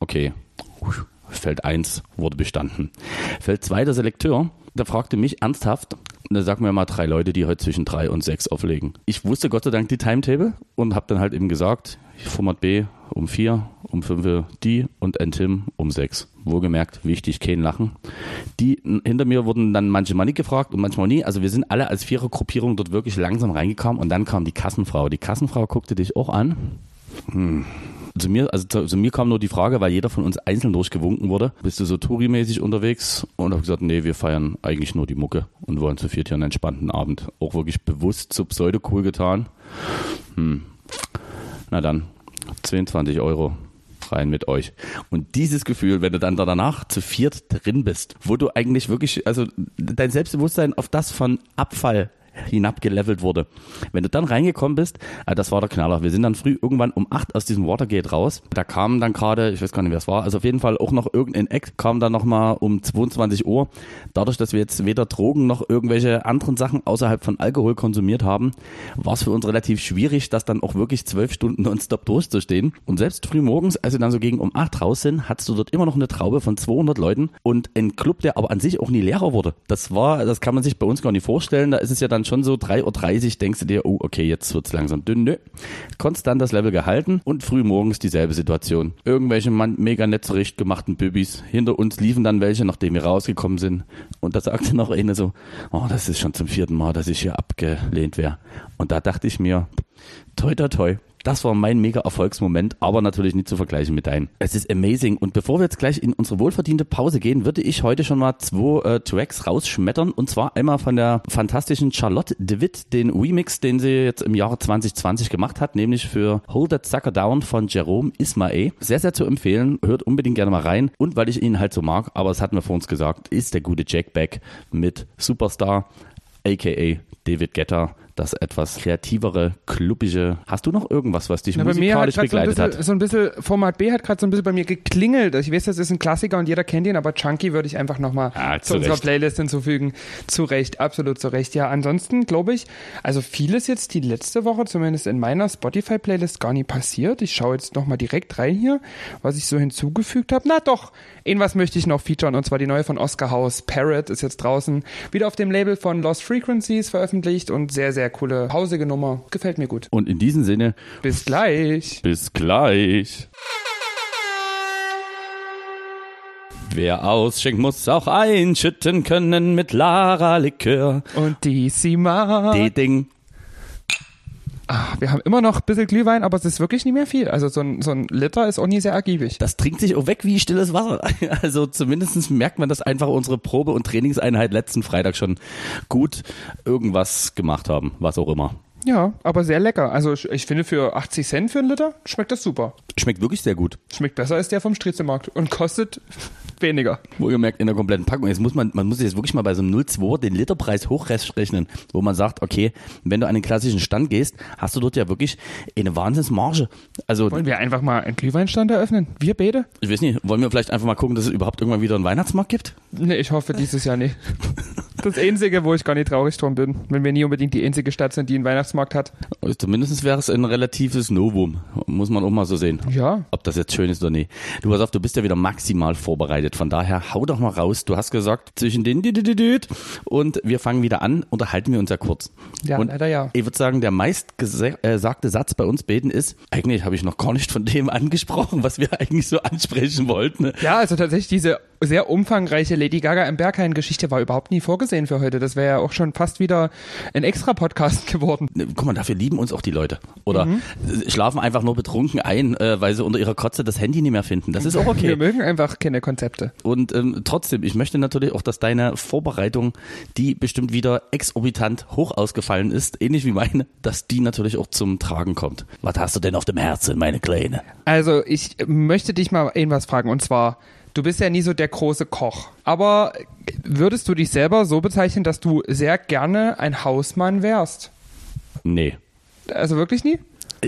Okay, Feld 1 wurde bestanden. Feld 2 der Selekteur, der fragte mich ernsthaft, da sagen wir mal drei Leute, die heute zwischen drei und sechs auflegen. Ich wusste Gott sei Dank die Timetable und habe dann halt eben gesagt, Format B um vier, um fünf die und Entim um sechs. Wohlgemerkt, wichtig, kein Lachen. Die hinter mir wurden dann manche Mal nicht gefragt und manchmal nie. Also wir sind alle als Vierergruppierung dort wirklich langsam reingekommen und dann kam die Kassenfrau. Die Kassenfrau guckte dich auch an. Hm zu mir, also zu, zu, mir kam nur die Frage, weil jeder von uns einzeln durchgewunken wurde. Bist du so Touri-mäßig unterwegs? Und habe gesagt, nee, wir feiern eigentlich nur die Mucke und wollen zu viert hier einen entspannten Abend. Auch wirklich bewusst so pseudo-cool getan. Hm. Na dann, 22 Euro rein mit euch. Und dieses Gefühl, wenn du dann danach zu viert drin bist, wo du eigentlich wirklich, also dein Selbstbewusstsein auf das von Abfall hinabgelevelt wurde. Wenn du dann reingekommen bist, äh, das war der Knaller. Wir sind dann früh irgendwann um acht aus diesem Watergate raus. Da kam dann gerade, ich weiß gar nicht, wer es war, also auf jeden Fall auch noch irgendein Eck kam dann nochmal um 22 Uhr. Dadurch, dass wir jetzt weder Drogen noch irgendwelche anderen Sachen außerhalb von Alkohol konsumiert haben, war es für uns relativ schwierig, das dann auch wirklich zwölf Stunden nonstop durchzustehen. Und selbst früh morgens, als wir dann so gegen um acht raus sind, hattest du dort immer noch eine Traube von 200 Leuten und ein Club, der aber an sich auch nie leerer wurde. Das war, das kann man sich bei uns gar nicht vorstellen. Da ist es ja dann schon so 3.30 Uhr denkst du dir, oh, okay, jetzt wird's langsam dünn. Nö. Konstant das Level gehalten und früh morgens dieselbe Situation. Irgendwelche mega nett zurechtgemachten Bübis. Hinter uns liefen dann welche, nachdem wir rausgekommen sind. Und da sagte noch eine so, oh, das ist schon zum vierten Mal, dass ich hier abgelehnt wäre. Und da dachte ich mir, toi, toi, toi, das war mein mega Erfolgsmoment, aber natürlich nicht zu vergleichen mit deinem. Es ist amazing. Und bevor wir jetzt gleich in unsere wohlverdiente Pause gehen, würde ich heute schon mal zwei äh, Tracks rausschmettern. Und zwar einmal von der fantastischen Charlotte DeWitt, den Remix, den sie jetzt im Jahre 2020 gemacht hat, nämlich für Hold That Sucker Down von Jerome Ismae. Sehr, sehr zu empfehlen. Hört unbedingt gerne mal rein. Und weil ich ihn halt so mag, aber es hatten wir vor uns gesagt, ist der gute Jack Beck mit Superstar, aka David Getter das etwas kreativere, klubbige. Hast du noch irgendwas, was dich Na, musikalisch begleitet so bisschen, hat? So ein bisschen, Format B hat gerade so ein bisschen bei mir geklingelt. Ich weiß, das ist ein Klassiker und jeder kennt ihn, aber Chunky würde ich einfach nochmal ja, zu, zu unserer Playlist hinzufügen. Zu Recht, absolut zu Recht. Ja, ansonsten glaube ich, also vieles jetzt die letzte Woche, zumindest in meiner Spotify-Playlist, gar nie passiert. Ich schaue jetzt nochmal direkt rein hier, was ich so hinzugefügt habe. Na doch, irgendwas möchte ich noch featuren und zwar die neue von Oscar House. Parrot ist jetzt draußen, wieder auf dem Label von Lost Frequencies veröffentlicht und sehr, sehr sehr coole, hausige Nummer. Gefällt mir gut. Und in diesem Sinne. Bis gleich. Bis gleich. Wer ausschenkt, muss auch einschütten können mit Lara Likör. Und die Sima. Die Ding. Ach, wir haben immer noch ein bisschen Glühwein, aber es ist wirklich nicht mehr viel. Also so ein, so ein Liter ist auch nie sehr ergiebig. Das trinkt sich auch weg wie stilles Wasser. Also zumindest merkt man, dass einfach unsere Probe- und Trainingseinheit letzten Freitag schon gut irgendwas gemacht haben, was auch immer. Ja, aber sehr lecker. Also ich finde für 80 Cent für einen Liter schmeckt das super. Schmeckt wirklich sehr gut. Schmeckt besser als der vom Striezelmarkt und kostet weniger. Wohlgemerkt in der kompletten Packung. Jetzt muss man, man muss jetzt wirklich mal bei so einem 0,2 den Literpreis hochrechnen, wo man sagt, okay, wenn du an den klassischen Stand gehst, hast du dort ja wirklich eine Wahnsinnsmarge. Also, Wollen wir einfach mal einen Glühweinstand eröffnen? Wir beide? ich weiß nicht, wollen wir vielleicht einfach mal gucken, dass es überhaupt irgendwann wieder einen Weihnachtsmarkt gibt? Nee, ich hoffe dieses Jahr nicht. Das Einzige, wo ich gar nicht traurig drum bin, wenn wir nie unbedingt die einzige Stadt sind, die einen Weihnachtsmarkt hat. Also Zumindest wäre es ein relatives Novum. Muss man auch mal so sehen. Ja. Ob das jetzt schön ist oder nicht. Du pass auf, du bist ja wieder maximal vorbereitet. Von daher hau doch mal raus. Du hast gesagt, zwischen den und wir fangen wieder an, unterhalten wir uns ja kurz. Ja, und leider ja. Ich würde sagen, der meist gese- äh, Satz bei uns beten ist, eigentlich habe ich noch gar nicht von dem angesprochen, was wir eigentlich so ansprechen wollten. Ja, also tatsächlich diese sehr umfangreiche Lady Gaga im Berghain-Geschichte war überhaupt nie vorgesehen für heute. Das wäre ja auch schon fast wieder ein extra Podcast geworden. Guck mal, dafür lieben uns auch die Leute. Oder Mhm. schlafen einfach nur betrunken ein, äh, weil sie unter ihrer Kotze das Handy nicht mehr finden. Das ist auch okay. Wir mögen einfach keine Konzepte. Und ähm, trotzdem, ich möchte natürlich auch, dass deine Vorbereitung, die bestimmt wieder exorbitant hoch ausgefallen ist, ähnlich wie meine, dass die natürlich auch zum Tragen kommt. Was hast du denn auf dem Herzen, meine Kleine? Also, ich möchte dich mal irgendwas fragen. Und zwar, du bist ja nie so der große Koch. Aber würdest du dich selber so bezeichnen, dass du sehr gerne ein Hausmann wärst? Nee. Also wirklich nie?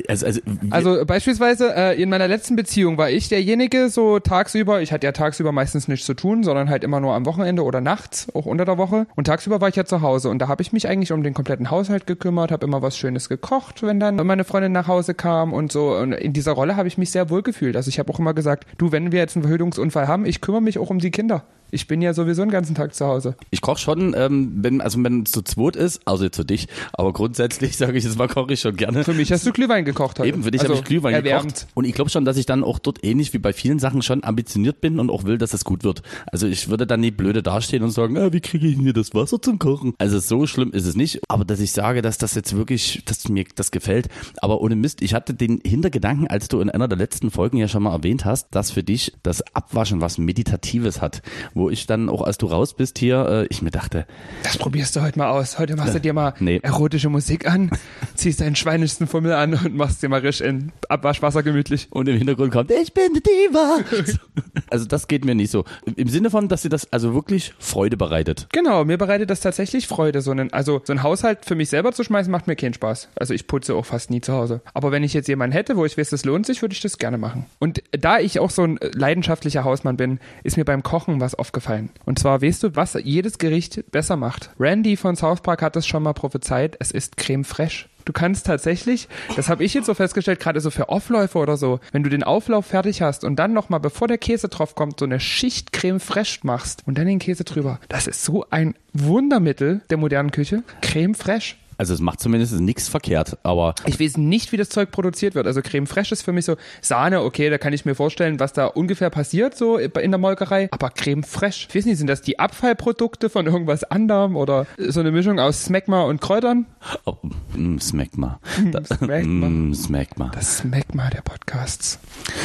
Also, also, Also beispielsweise äh, in meiner letzten Beziehung war ich derjenige so tagsüber, ich hatte ja tagsüber meistens nichts zu tun, sondern halt immer nur am Wochenende oder nachts, auch unter der Woche. Und tagsüber war ich ja zu Hause und da habe ich mich eigentlich um den kompletten Haushalt gekümmert, habe immer was Schönes gekocht, wenn dann meine Freundin nach Hause kam und so. Und in dieser Rolle habe ich mich sehr wohl gefühlt. Also ich habe auch immer gesagt, du, wenn wir jetzt einen Verhütungsunfall haben, ich kümmere mich auch um die Kinder. Ich bin ja sowieso den ganzen Tag zu Hause. ich koche schon, ähm, wenn, also wenn es zu zweit ist, also jetzt für dich, aber grundsätzlich sage ich jetzt mal, koche ich schon gerne. Für mich hast du Glühwein gekocht heute. Eben, für dich also, habe ich Glühwein erwärmend. gekocht. Und ich glaube schon, dass ich dann auch dort ähnlich wie bei vielen Sachen schon ambitioniert bin und auch will, dass es gut wird. Also ich würde dann nicht blöde dastehen und sagen, ah, wie kriege ich hier das Wasser zum Kochen? Also so schlimm ist es nicht. Aber dass ich sage, dass das jetzt wirklich, dass mir das gefällt. Aber ohne Mist, ich hatte den Hintergedanken, als du in einer der letzten Folgen ja schon mal erwähnt hast, dass für dich das Abwaschen was Meditatives hat. Wo ich dann auch, als du raus bist hier, äh, ich mir dachte, Das probierst du heute mal aus. Heute machst du dir mal Nee. erotische Musik an, ziehst deinen schweinischsten Fummel an und machst dir mal risch in Abwaschwasser gemütlich. Und im Hintergrund kommt, ich bin die Diva. also das geht mir nicht so. Im Sinne von, dass sie das also wirklich Freude bereitet. Genau, mir bereitet das tatsächlich Freude. So einen, also so ein Haushalt für mich selber zu schmeißen, macht mir keinen Spaß. Also ich putze auch fast nie zu Hause. Aber wenn ich jetzt jemanden hätte, wo ich weiß, das lohnt sich, würde ich das gerne machen. Und da ich auch so ein leidenschaftlicher Hausmann bin, ist mir beim Kochen was aufgefallen. Und zwar weißt du, was jedes Gericht besser macht. Randy von South Park hat das schon mal prophezeit. Es ist Creme fraiche. Du kannst tatsächlich, das habe ich jetzt so festgestellt, gerade so für Aufläufe oder so, wenn du den Auflauf fertig hast und dann nochmal, bevor der Käse drauf kommt, so eine Schicht Creme fraiche machst und dann den Käse drüber. Das ist so ein Wundermittel der modernen Küche. Creme fraiche. Also es macht zumindest nichts verkehrt, aber Ich weiß nicht, wie das Zeug produziert wird. Also Creme fraiche ist für mich so Sahne, okay, da kann ich mir vorstellen, was da ungefähr passiert so in der Molkerei. Aber Creme fraiche, ich weiß nicht, sind das die Abfallprodukte von irgendwas anderem oder so eine Mischung aus Smegma und Kräutern? oh, mm, Smegma. Da- Smegma. Mm, Smegma. Das Smegma der Podcasts.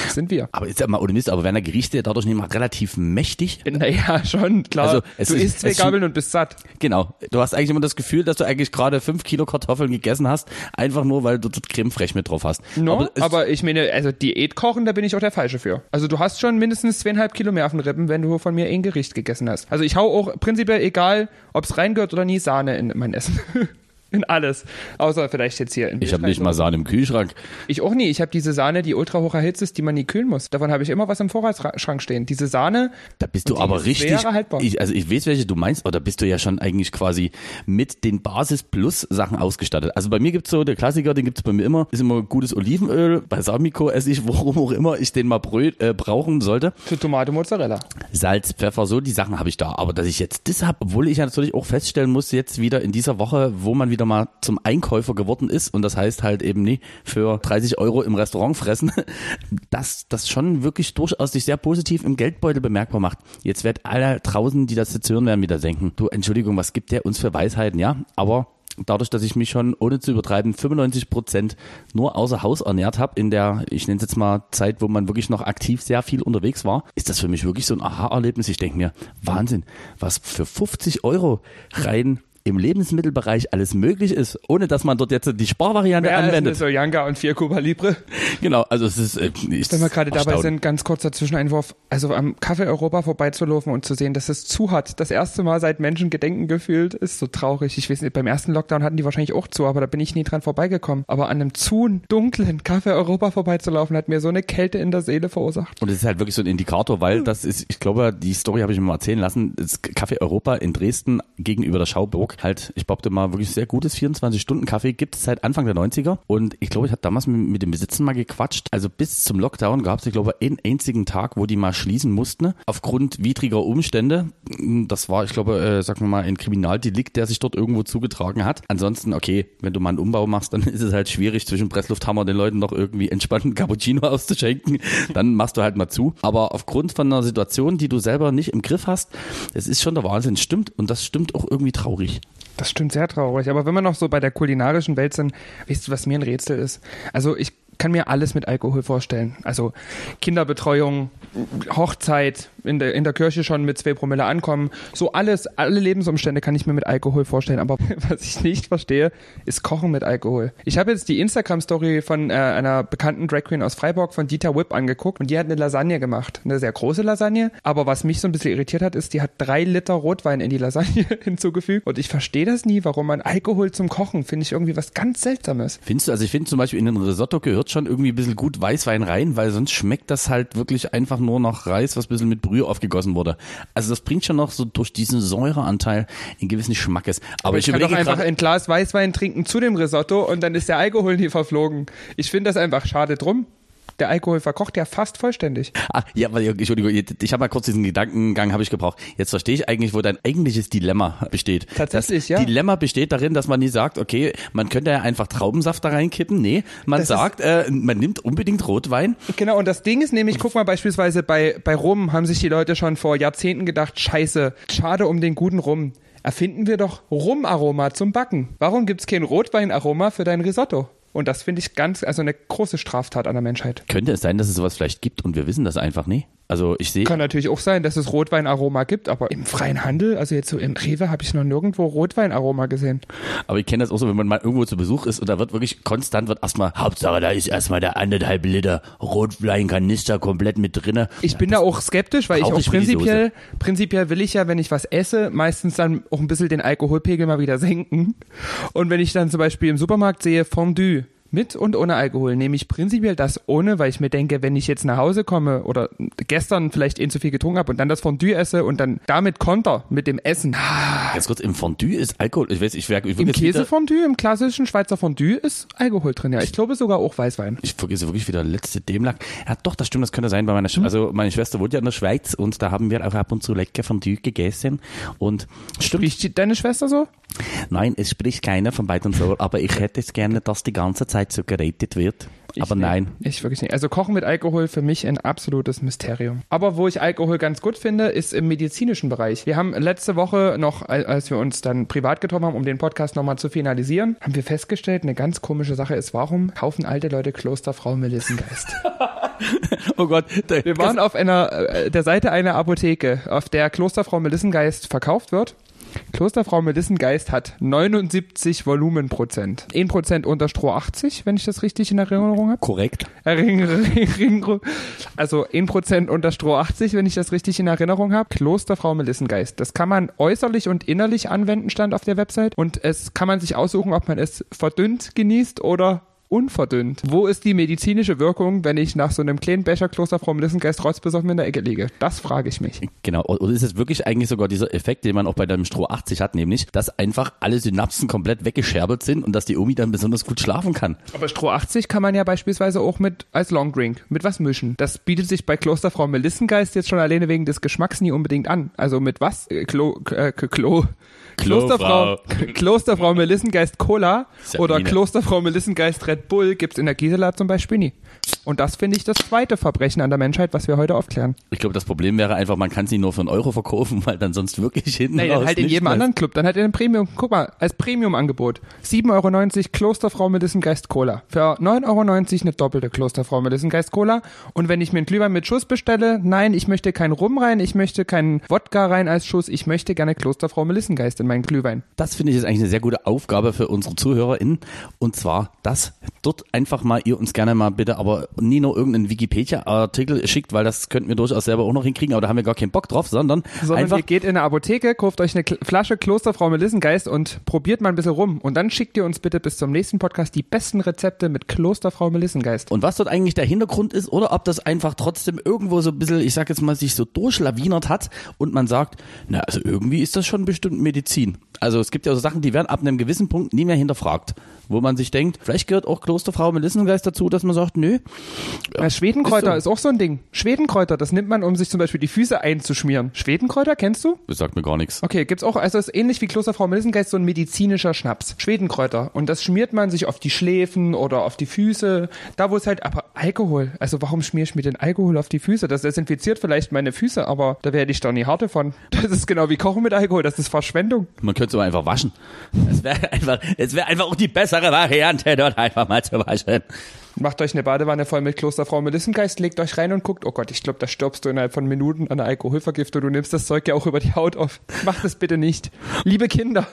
Das sind wir. Aber jetzt mal ohne Mist, aber werden der Gerichte dadurch nicht mal relativ mächtig? Naja, schon, klar. Also, es du ist- isst zwei Gabeln und bist satt. Genau. Du hast eigentlich immer das Gefühl, dass du eigentlich gerade fünf Kilo Kartoffeln gegessen hast, einfach nur, weil du dort Creme fraiche mit drauf hast. No, es- aber, ich meine, also Diät kochen, da bin ich auch der Falsche für. Also du hast schon mindestens zweieinhalb Kilo mehr auf den Rippen, wenn du von mir ein Gericht gegessen hast. Also ich hau auch prinzipiell, egal, ob es reingehört oder nie, Sahne in mein Essen. in alles. Außer vielleicht jetzt hier in ich habe nicht mal Sahne im Kühlschrank. Ich auch nie. Ich habe diese Sahne, die ultra hoch erhitzt ist, die man nie kühlen muss. Davon habe ich immer was im Vorratsschrank stehen. Diese Sahne, Da bist du aber richtig. Ich, also ich weiß, welche du meinst, aber da bist du ja schon eigentlich quasi mit den Basis Plus Sachen ausgestattet. Also bei mir gibt's so, der Klassiker, den gibt's bei mir immer, ist immer gutes Olivenöl, Balsamico esse ich, worum auch immer ich den mal äh, brauchen sollte. für Tomate Mozzarella. Salz, Pfeffer, so die Sachen habe ich da. Aber dass ich jetzt das habe, obwohl ich ja natürlich auch feststellen muss, jetzt wieder in dieser Woche, wo man wieder mal zum Einkäufer geworden ist und das heißt halt eben nie für 30 Euro im Restaurant fressen, dass das schon wirklich durchaus sich sehr positiv im Geldbeutel bemerkbar macht. Jetzt wird alle draußen, die das jetzt hören werden, wieder denken, du Entschuldigung, was gibt der uns für Weisheiten, ja? Aber dadurch, dass ich mich schon, ohne zu übertreiben, 95 Prozent nur außer Haus ernährt habe, in der, ich nenne es jetzt mal Zeit, wo man wirklich noch aktiv sehr viel unterwegs war, ist das für mich wirklich so ein Aha-Erlebnis. Ich denke mir, Wahnsinn, was für 50 Euro rein im Lebensmittelbereich alles möglich ist, ohne dass man dort jetzt die Sparvariante Ja, anwendet. so Younga und vier Cuba Libre. Genau, also es ist, äh, Wenn wir gerade dabei sind, ganz kurzer Zwischeneinwurf. Also am Café Europa vorbeizulaufen und zu sehen, dass es zu hat. Das erste Mal seit Menschengedenken gefühlt, ist so traurig. Ich weiß nicht, beim ersten Lockdown hatten die wahrscheinlich auch zu, aber da bin ich nie dran vorbeigekommen. Aber an einem zu dunklen Café Europa vorbeizulaufen, hat mir so eine Kälte in der Seele verursacht. Und es ist halt wirklich so ein Indikator, weil das ist, ich glaube, die Story habe ich mir mal erzählen lassen. Das Café Europa in Dresden gegenüber der Schauburg halt, ich behaupte mal, wirklich sehr gutes 24-Stunden-Café gibt es seit Anfang der 90er. Und ich glaube, ich hatte damals mit, mit dem Besitzern mal gequatscht. Also bis zum Lockdown gab es, ich glaube, einen einzigen Tag, wo die mal schließen mussten, aufgrund widriger Umstände. Das war, ich glaube, äh, sagen wir mal, ein Kriminaldelikt, der sich dort irgendwo zugetragen hat. Ansonsten, okay, wenn du mal einen Umbau machst, dann ist es halt schwierig, zwischen Presslufthammer den Leuten noch irgendwie entspannten Cappuccino auszuschenken. Dann machst du halt mal zu. Aber aufgrund von einer Situation, die du selber nicht im Griff hast, es ist schon der Wahnsinn. Stimmt. Und das stimmt auch irgendwie traurig. Das stimmt sehr traurig. Aber wenn wir noch so bei der kulinarischen Welt sind, weißt du, was mir ein Rätsel ist? Also ich kann mir alles mit Alkohol vorstellen. Also Kinderbetreuung, Hochzeit, in der, in der Kirche schon mit zwei Promille ankommen. So alles, alle Lebensumstände kann ich mir mit Alkohol vorstellen. Aber was ich nicht verstehe, ist Kochen mit Alkohol. Ich habe jetzt die Instagram-Story von äh, einer bekannten Drag Queen aus Freiburg, von Dieter Whip, angeguckt und die hat eine Lasagne gemacht. Eine sehr große Lasagne. Aber was mich so ein bisschen irritiert hat, ist, die hat drei Liter Rotwein in die Lasagne hinzugefügt. Und ich verstehe das nie, warum man Alkohol zum Kochen, finde ich irgendwie was ganz Seltsames. Findest du, also ich finde zum Beispiel in den Risotto gehört schon irgendwie ein bisschen gut Weißwein rein, weil sonst schmeckt das halt wirklich einfach nur nach Reis, was ein bisschen mit Brühe aufgegossen wurde. Also das bringt schon noch so durch diesen Säureanteil einen gewissen Schmackes. Aber ich, Ich kann doch einfach ein Glas Weißwein trinken zu dem Risotto und dann ist der Alkohol nie verflogen. Ich finde das einfach schade drum. Der Alkohol verkocht ja fast vollständig. ah, ja, Entschuldigung, ich habe mal kurz diesen Gedankengang habe ich gebraucht. Jetzt verstehe ich eigentlich, wo dein eigentliches Dilemma besteht. Tatsächlich, das ja. Dilemma besteht darin, dass man nie sagt, okay, man könnte ja einfach Traubensaft da reinkippen. Nee, man Das ist- sagt, äh, man nimmt unbedingt Rotwein. Genau, und das Ding ist nämlich, guck mal beispielsweise bei, bei Rum haben sich die Leute schon vor Jahrzehnten gedacht, scheiße, schade um den guten Rum. Erfinden wir doch Rumaroma zum Backen. Warum gibt's kein Rotweinaroma für dein Risotto? Und das finde ich ganz, also eine große Straftat an der Menschheit. Könnte es sein, dass es sowas vielleicht gibt und wir wissen das einfach nie? Also ich sehe Kann natürlich auch sein, dass es Rotweinaroma gibt, aber im freien Handel, also jetzt so im Rewe, habe ich noch nirgendwo Rotweinaroma gesehen. Aber ich kenne das auch so, wenn man mal irgendwo zu Besuch ist und da wird wirklich konstant wird erstmal, Hauptsache da ist erstmal der anderthalb Liter Rotweinkanister komplett mit drinne. Ich bin da auch skeptisch, weil ich auch ich prinzipiell, prinzipiell will ich ja, wenn ich was esse, meistens dann auch ein bisschen den Alkoholpegel mal wieder senken. Und wenn ich dann zum Beispiel im Supermarkt sehe Fondue mit und ohne Alkohol, nehme ich prinzipiell das ohne, weil ich mir denke, wenn ich jetzt nach Hause komme oder gestern vielleicht eh zu viel getrunken habe und dann das Fondue esse und dann damit konter mit dem Essen. Ganz kurz, im Fondue ist Alkohol, ich weiß, ich, ich, ich Im Käsefondue, im klassischen Schweizer Fondue ist Alkohol drin, ja. Ich glaube sogar auch Weißwein. ich vergesse wirklich wieder letzte Dämlack. Ja, doch, das stimmt, das könnte sein bei meiner, Hm. Sch also meine Schwester wohnt ja in der Schweiz und da haben wir auch ab und zu lecker Fondue gegessen und stimmt, Riecht deine Schwester so? Nein, es spricht keiner von beiden so, aber ich hätte es gerne, dass die ganze Zeit so gerätet wird. Ich aber nicht. nein. Ich wirklich nicht. Also Kochen mit Alkohol für mich ein absolutes Mysterium. Aber wo ich Alkohol ganz gut finde, ist im medizinischen Bereich. Wir haben letzte Woche noch, al- als wir uns dann privat getroffen haben, um den Podcast nochmal zu finalisieren, haben wir festgestellt, eine ganz komische Sache ist, warum kaufen alte Leute Klosterfrau Melissengeist? Oh Gott, der, Wir waren auf einer, äh, der Seite einer Apotheke, auf der Klosterfrau Melissengeist verkauft wird. Klosterfrau Melissengeist hat 79 Volumenprozent. 1% unter Stroh 80, wenn ich das richtig in Erinnerung habe. korrekt. Also 1% unter Stroh 80, wenn ich das richtig in Erinnerung habe. Klosterfrau Melissengeist. Das kann man äußerlich und innerlich anwenden, stand auf der Website. Und es kann man sich aussuchen, ob man es verdünnt genießt oder unverdünnt. Wo ist die medizinische Wirkung, wenn ich nach so einem kleinen Becher Klosterfrau Melissengeist rotzbesoffen in der Ecke liege? Das frage ich mich. Genau, oder ist es wirklich eigentlich sogar dieser Effekt, den man auch bei dem Stroh 80 hat, nämlich, dass einfach alle Synapsen komplett weggescherbelt sind und dass die Omi dann besonders gut schlafen kann. Aber Stroh 80 kann man ja beispielsweise auch mit als Longdrink mit was mischen. Das bietet sich bei Klosterfrau Melissengeist jetzt schon alleine wegen des Geschmacks nie unbedingt an. Also mit was? Äh, Klo, äh, Klo. Klosterfrau, Klosterfrau Melissengeist Cola oder Sabine. Klosterfrau Melissengeist Red Bull gibt's in der Gisela zum Beispiel nie. Und das finde ich das zweite Verbrechen an der Menschheit, was wir heute aufklären. Ich glaube, das Problem wäre einfach, man kann es nicht nur für einen Euro verkaufen, weil dann sonst wirklich hinten dann raus halt in jedem anderen Club. Dann halt in einem Premium. Guck mal, als Premium-Angebot. 7,90 Euro Klosterfrau Melissengeist Cola. Für 9,90 Euro eine doppelte Klosterfrau Melissengeist Cola. Und wenn ich mir einen Glühwein mit Schuss bestelle, nein, ich möchte keinen Rum rein, ich möchte keinen Wodka rein als Schuss, ich möchte gerne Klosterfrau Melissengeist in meinen Glühwein. Das finde ich ist eigentlich eine sehr gute Aufgabe für unsere ZuhörerInnen. Und zwar, dass dort einfach mal ihr uns gerne mal bitte, aber nie nur irgendeinen Wikipedia-Artikel schickt, weil das könnten wir durchaus selber auch noch hinkriegen, aber da haben wir gar keinen Bock drauf, sondern, Sondern einfach ihr geht in eine Apotheke, kauft euch eine Flasche Klosterfrau Melissengeist und probiert mal ein bisschen rum. Und dann schickt ihr uns bitte bis zum nächsten Podcast die besten Rezepte mit Klosterfrau Melissengeist. Und was dort eigentlich der Hintergrund ist oder ob das einfach trotzdem irgendwo so ein bisschen, ich sag jetzt mal, sich so durchlawinert hat und man sagt, na, also irgendwie ist das schon bestimmt Medizin. Also es gibt ja so Sachen, die werden ab einem gewissen Punkt nie mehr hinterfragt, wo man sich denkt, vielleicht gehört auch Klosterfrau Melissengeist dazu, dass man sagt, nö, Ja, Schwedenkräuter ist ist, so. auch so ein Ding. Schwedenkräuter, das nimmt man, um sich zum Beispiel die Füße einzuschmieren. Schwedenkräuter, kennst du? das sagt mir gar nichts. Okay, gibt's auch, also ist ähnlich wie Klosterfrau Melissengeist so ein medizinischer Schnaps. Schwedenkräuter. Und das schmiert man sich auf die Schläfen oder auf die Füße. Da wo es halt, aber Alkohol. Also warum schmier ich mir den Alkohol auf die Füße? Das desinfiziert vielleicht meine Füße, aber da werde ich doch nie harte von. Das ist genau wie Kochen mit Alkohol, das ist Verschwendung. Man könnte es aber einfach waschen. Es wäre einfach, es wäre einfach auch die bessere Variante, dort einfach mal zu waschen. Macht euch eine Badewanne voll mit Klosterfrau Melissengeist, legt euch rein und guckt, oh Gott, ich glaube, da stirbst du innerhalb von Minuten an einer Alkoholvergiftung. Du nimmst das Zeug ja auch über die Haut auf. Macht das bitte nicht. Liebe Kinder.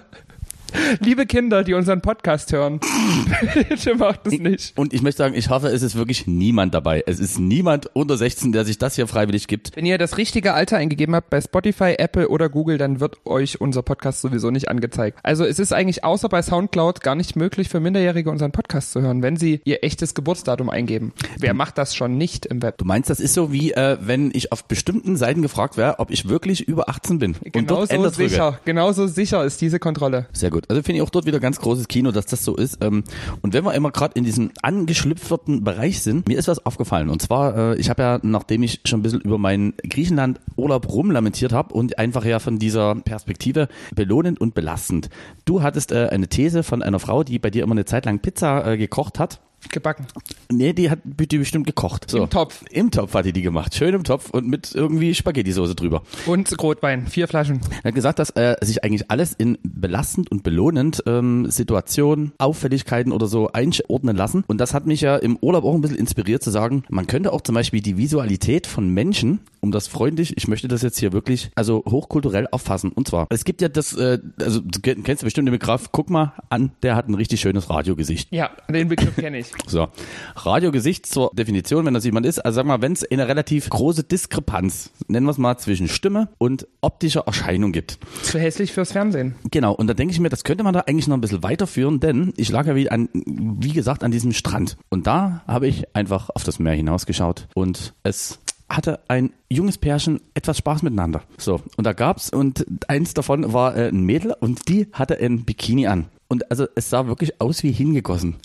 Liebe Kinder, die unseren Podcast hören. bitte macht das nicht. Und ich möchte sagen, ich hoffe, es ist wirklich niemand dabei. Es ist niemand unter 16, der sich das hier freiwillig gibt. Wenn ihr das richtige Alter eingegeben habt bei Spotify, Apple oder Google, dann wird euch unser Podcast sowieso nicht angezeigt. Also es ist eigentlich außer bei Soundcloud gar nicht möglich für Minderjährige unseren Podcast zu hören, wenn sie ihr echtes Geburtsdatum eingeben. Wer macht das schon nicht im Web? Du meinst, das ist so wie, äh, wenn ich auf bestimmten Seiten gefragt wäre, ob ich wirklich über 18 bin. und dort Genauso sicher, genauso sicher ist diese Kontrolle. Sehr gut. Also finde ich auch dort wieder ganz großes Kino, dass das so ist. Ähm, Und wenn wir immer gerade in diesem angeschlüpferten Bereich sind, mir ist was aufgefallen. Und zwar, äh, ich habe ja, nachdem ich schon ein bisschen über meinen Griechenland-Urlaub rumlamentiert habe und einfach ja von dieser Perspektive belohnend und belastend. Du hattest äh, eine These von einer Frau, die bei dir immer eine Zeit lang Pizza äh, gekocht hat. Gebacken. Nee, die hat die bestimmt gekocht. So. Im Topf. Im Topf hat die die gemacht. Schön im Topf und mit irgendwie Spaghetti-Soße drüber. Und Rotwein, vier Flaschen. Er hat gesagt, dass äh, sich eigentlich alles in belastend und belohnend ähm, Situationen, Auffälligkeiten oder so einordnen lassen. Und das hat mich ja im Urlaub auch ein bisschen inspiriert zu sagen, man könnte auch zum Beispiel die Visualität von Menschen, um das freundlich, ich möchte das jetzt hier wirklich, also hochkulturell auffassen. Und zwar, es gibt ja das, äh, also du kenn- kennst du bestimmt den Begriff, guck mal an, der hat ein richtig schönes Radiogesicht. Ja, den Begriff kenne ich. So, Radiogesicht zur Definition, wenn das jemand ist, also sag mal, wenn es eine relativ große Diskrepanz, nennen wir es mal, zwischen Stimme und optischer Erscheinung gibt. Zu hässlich fürs Fernsehen. Genau, und da denke ich mir, das könnte man da eigentlich noch ein bisschen weiterführen, denn ich lag ja wie, an, wie gesagt an diesem Strand. Und da habe ich einfach auf das Meer hinausgeschaut und es hatte ein junges Pärchen etwas Spaß miteinander. So, und da gab's und eins davon war äh, ein Mädel und die hatte ein Bikini an. Und also es sah wirklich aus wie hingegossen.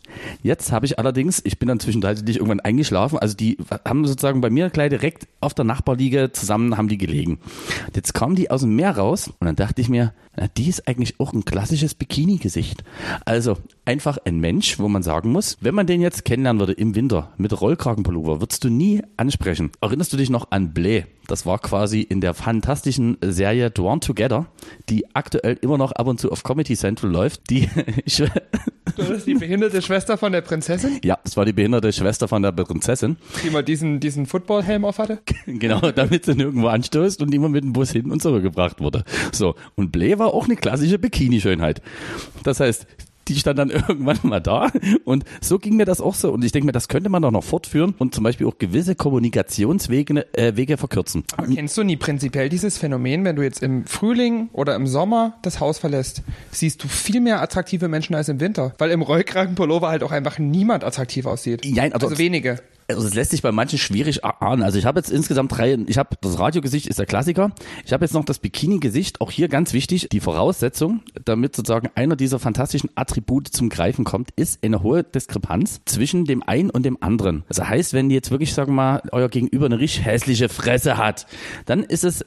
Jetzt habe ich allerdings, ich bin dann zwischenzeitlich irgendwann eingeschlafen, also die haben sozusagen bei mir gleich direkt auf der Nachbarliege zusammen haben die gelegen. Und Jetzt kamen die aus dem Meer raus und dann dachte ich mir, na, die ist eigentlich auch ein klassisches Bikini-Gesicht. Also einfach ein Mensch, wo man sagen muss, wenn man den jetzt kennenlernen würde im Winter mit Rollkragenpullover, würdest du nie ansprechen. Erinnerst du dich noch an Blé? Das war quasi in der fantastischen Serie Drawn Together, die aktuell immer noch ab und zu auf Comedy Central läuft. Die, ich, Das ist die behinderte Schwester von der Prinzessin, ja, das war die behinderte Schwester von der Prinzessin. die mal diesen, diesen Footballhelm auf hatte. Genau, damit sie nirgendwo anstößt und immer mit dem Bus hin und zurückgebracht wurde. So, und Blé war auch eine klassische Bikini-Schönheit. Das heißt, die stand dann irgendwann mal da und so ging mir das auch so. Und ich denke mir, das könnte man doch noch fortführen und zum Beispiel auch gewisse Kommunikationswege äh, Wege verkürzen. Aber kennst du nie prinzipiell dieses Phänomen, wenn du jetzt im Frühling oder im Sommer das Haus verlässt, siehst du viel mehr attraktive Menschen als im Winter? Weil im Rollkragenpullover halt auch einfach niemand attraktiv aussieht. Nein, aber- also wenige. Also es lässt sich bei manchen schwierig erahnen. Also ich habe jetzt insgesamt drei, ich habe das Radiogesicht ist der Klassiker. Ich habe jetzt noch das Bikini-Gesicht, auch hier ganz wichtig, die Voraussetzung, damit sozusagen einer dieser fantastischen Attribute zum Greifen kommt, ist eine hohe Diskrepanz zwischen dem einen und dem anderen. Das heißt, wenn die jetzt wirklich, sagen wir mal, euer Gegenüber eine richtig hässliche Fresse hat, dann ist es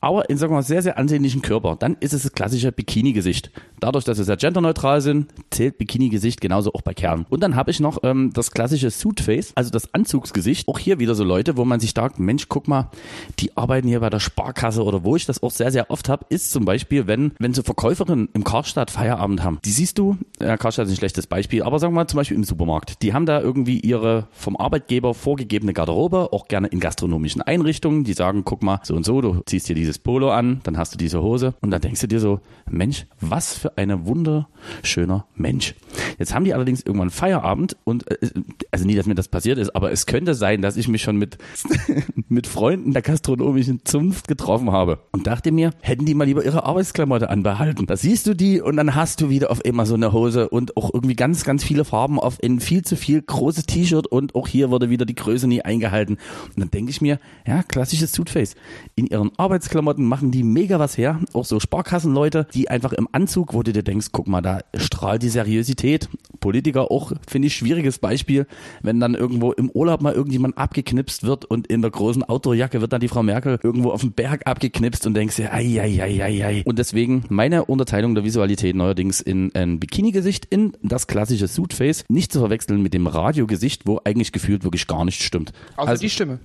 aber in, sagen wir mal, sehr, sehr ansehnlichen Körper, dann ist es das klassische Bikini-Gesicht. Dadurch, dass wir sehr genderneutral sind, zählt Bikini-Gesicht genauso auch bei Kerlen. Und dann habe ich noch ähm, das klassische Suit-Face, also das Anzugsgesicht. Auch hier wieder so Leute, wo man sich sagt, Mensch, guck mal, die arbeiten hier bei der Sparkasse oder wo ich das auch sehr, sehr oft habe, ist zum Beispiel, wenn, wenn so Verkäuferinnen im Karstadt Feierabend haben. Die siehst du, ja, Karstadt ist ein schlechtes Beispiel, aber sagen wir mal zum Beispiel im Supermarkt. Die haben da irgendwie ihre vom Arbeitgeber vorgegebene Garderobe, auch gerne in gastronomischen Einrichtungen. Die sagen, guck mal, so und so, du ziehst hier dieses Polo an, dann hast du diese Hose und dann denkst du dir so, Mensch, was für ein wunderschöner Mensch. Jetzt haben die allerdings irgendwann Feierabend und äh, also nie, dass mir das passiert ist, aber es könnte sein, dass ich mich schon mit mit Freunden der gastronomischen Zunft getroffen habe und dachte mir, hätten die mal lieber ihre Arbeitsklamotte anbehalten. Da siehst du die und dann hast du wieder auf immer so eine Hose und auch irgendwie ganz, ganz viele Farben auf in viel zu viel großes T-Shirt und auch hier wurde wieder die Größe nie eingehalten. Und dann denke ich mir, ja, klassisches Suitface. In ihren Arbeitsklamotten machen die mega was her. Auch so Sparkassenleute, die einfach im Anzug, wo du dir denkst, guck mal, da strahlt die Seriosität. Politiker auch, finde ich, schwieriges Beispiel, wenn dann irgendwo im Urlaub mal irgendjemand abgeknipst wird und in der großen Outdoorjacke wird dann die Frau Merkel irgendwo auf dem Berg abgeknipst und denkst dir, ai, ai, ai, ai, ai. Und deswegen meine Unterteilung der Visualität neuerdings in ein Bikini-Gesicht, in das klassische Suitface, nicht zu verwechseln mit dem Radiogesicht, wo eigentlich gefühlt wirklich gar nichts stimmt. Außer Also- die Stimme.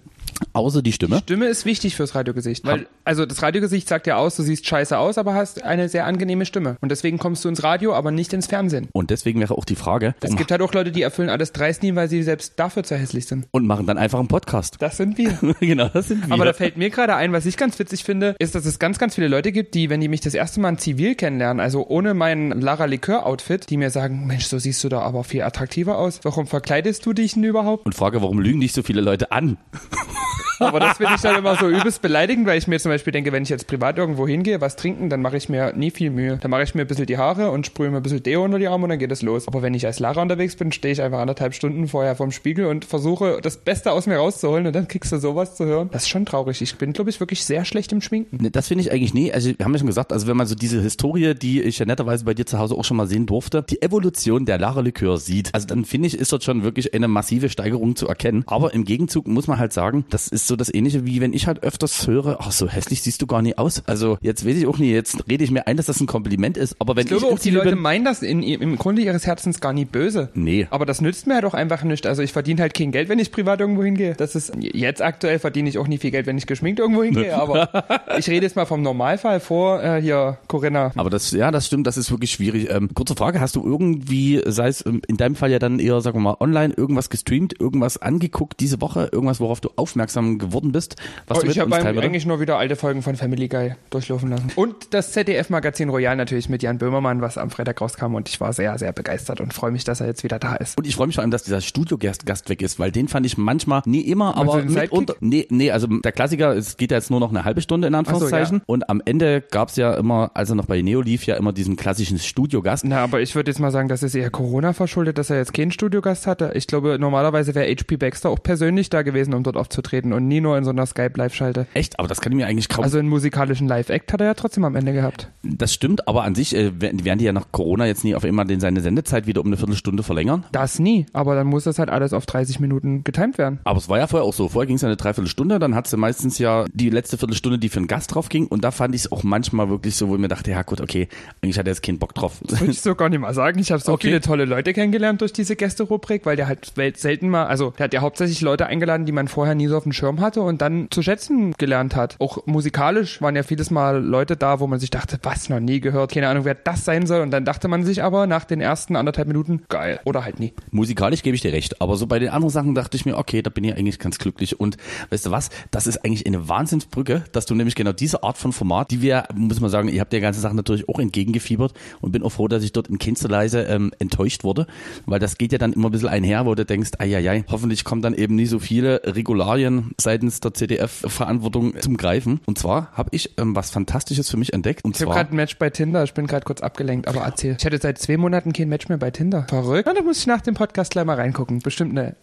Außer die Stimme. Stimme ist wichtig fürs Radiogesicht. Weil, also das Radiogesicht sagt ja aus, du siehst scheiße aus, aber hast eine sehr angenehme Stimme. Und deswegen kommst du ins Radio, aber nicht ins Fernsehen. Und deswegen wäre auch die Frage, Es gibt halt auch Leute, die erfüllen alles dreist nie, weil sie selbst dafür zu hässlich sind. und machen dann einfach einen Podcast. Das sind wir. genau, das sind wir. Aber da fällt mir gerade ein, was ich ganz witzig finde, ist, dass es ganz, ganz viele Leute gibt, die, wenn die mich das erste Mal in Zivil kennenlernen, also ohne mein Lara Likör Outfit, die mir sagen, Mensch, so siehst du da aber viel attraktiver aus. Warum verkleidest du dich denn überhaupt? und frage, warum lügen dich so viele Leute an? Aber das finde ich dann immer so übelst beleidigend, weil ich mir zum Beispiel denke, wenn ich jetzt privat irgendwo hingehe, was trinken, dann mache ich mir nie viel Mühe. Dann mache ich mir ein bisschen die Haare und sprühe mir ein bisschen Deo unter die Arme und dann geht es los. Aber wenn ich als Lara unterwegs bin, stehe ich einfach anderthalb Stunden vorher vorm Spiegel und versuche, das Beste aus mir rauszuholen und dann kriegst du sowas zu hören. Das ist schon traurig. Ich bin, glaube ich, wirklich sehr schlecht im Schminken. Ne, Das finde ich eigentlich nie. Also, wir haben ja schon gesagt, also wenn man so diese Historie, die ich ja netterweise bei dir zu Hause auch schon mal sehen durfte, die Evolution der Lara Likör sieht, also dann finde ich, ist dort schon wirklich eine massive Steigerung zu erkennen. Aber im Gegenzug muss man halt sagen, das ist so das Ähnliche, wie wenn ich halt öfters höre, ach, so hässlich siehst du gar nicht aus. Also, jetzt weiß ich auch nie, jetzt rede ich mir ein, dass das ein Kompliment ist, aber wenn Ich glaube ich auch, die Leute bin, meinen das in, im Grunde ihres Herzens gar nie böse. Nee. Aber das nützt mir halt auch einfach nicht. Also ich verdiene halt kein Geld, wenn ich privat irgendwo hingehe. Das ist jetzt aktuell verdiene ich auch nie viel Geld, wenn ich geschminkt irgendwo hingehe. Aber ich rede jetzt mal vom Normalfall vor äh, hier Corinna. Aber das, ja, das stimmt, das ist wirklich schwierig. Ähm, kurze Frage, hast du irgendwie, sei es ähm, in deinem Fall ja dann eher, sagen wir mal, online irgendwas gestreamt, irgendwas angeguckt diese Woche, irgendwas, worauf du aufmerksam geworden bist? Was Oh, du mit ich habe eigentlich nur wieder alte Folgen von Family Guy durchlaufen lassen. Und das ZDF-Magazin Royal natürlich mit Jan Böhmermann, was am Freitag rauskam. Und ich war sehr, sehr begeistert und freue mich, dass er jetzt wieder da ist. Und ich freue mich vor allem, dass dieser Studiogast Gast weg ist, weil den fand ich manchmal, nie immer, aber mitunter. Nee, nee, also der Klassiker, es geht ja jetzt nur noch eine halbe Stunde in Anführungszeichen. ja. Und am Ende gab's ja immer, als er noch bei Neo lief, ja immer diesen klassischen Studiogast. Na, aber ich würde jetzt mal sagen, das ist eher Corona verschuldet, dass er jetzt keinen Studiogast hatte. Ich glaube, normalerweise wäre HP Baxter auch persönlich da gewesen, um dort aufzutreten und nie nur in so einer Skype-Live-Schalte. Echt, aber das kann ich mir eigentlich kaum. Also einen musikalischen Live-Act hat er ja trotzdem am Ende gehabt. das stimmt, aber an sich äh, werden die ja nach Corona jetzt nie auf einmal den, seine Sendezeit wieder um eine Viertelstunde verlängern. Das nie, aber dann muss das halt alles auf 30 Minuten getimt werden. Aber es war ja vorher auch so. Vorher ging es ja eine Dreiviertelstunde, dann hat sie meistens ja die letzte Viertelstunde, die für einen Gast drauf ging. Und da fand ich es auch manchmal wirklich so, wo ich mir dachte, ja gut, okay, eigentlich hat er jetzt keinen Bock drauf. Würde ich so gar nicht mal sagen. Ich habe so Okay. viele tolle Leute kennengelernt durch diese Gästerubrik, weil der halt selten mal, also der hat ja hauptsächlich Leute eingeladen, die man vorher nie so auf dem Schirm hatte und dann zu schätzen gelernt hat. Auch musikalisch waren ja vieles Mal Leute da, wo man sich dachte, was, noch nie gehört, keine Ahnung, wer das sein soll. Und dann dachte man sich aber nach den ersten anderthalb Minuten, geil. Oder halt nie. Musikalisch gebe ich dir recht, aber so bei den anderen Sachen dachte ich mir, okay, da bin ich eigentlich ganz glücklich. Und weißt du was, das ist eigentlich eine Wahnsinnsbrücke, dass du nämlich genau diese Art von Format, die wir, muss man sagen, ihr habt der ganzen Sache natürlich auch entgegengefiebert und bin auch froh, dass ich dort in Kinsterleise ähm, enttäuscht wurde, weil das geht ja dann immer ein bisschen einher, wo du denkst, ai, hoffentlich kommen dann eben nie so viele Regularien seitens der CDF-Verantwortung zum Greifen. Und zwar habe ich ähm, was Fantastisches für mich entdeckt. Und Ich habe gerade ein Match bei Tinder. Ich bin gerade kurz abgelenkt, aber erzähl. Ich hatte seit zwei Monaten kein Match mehr bei Tinder. Verrückt. Na, da muss ich nach dem Podcast gleich mal reingucken. Bestimmt eine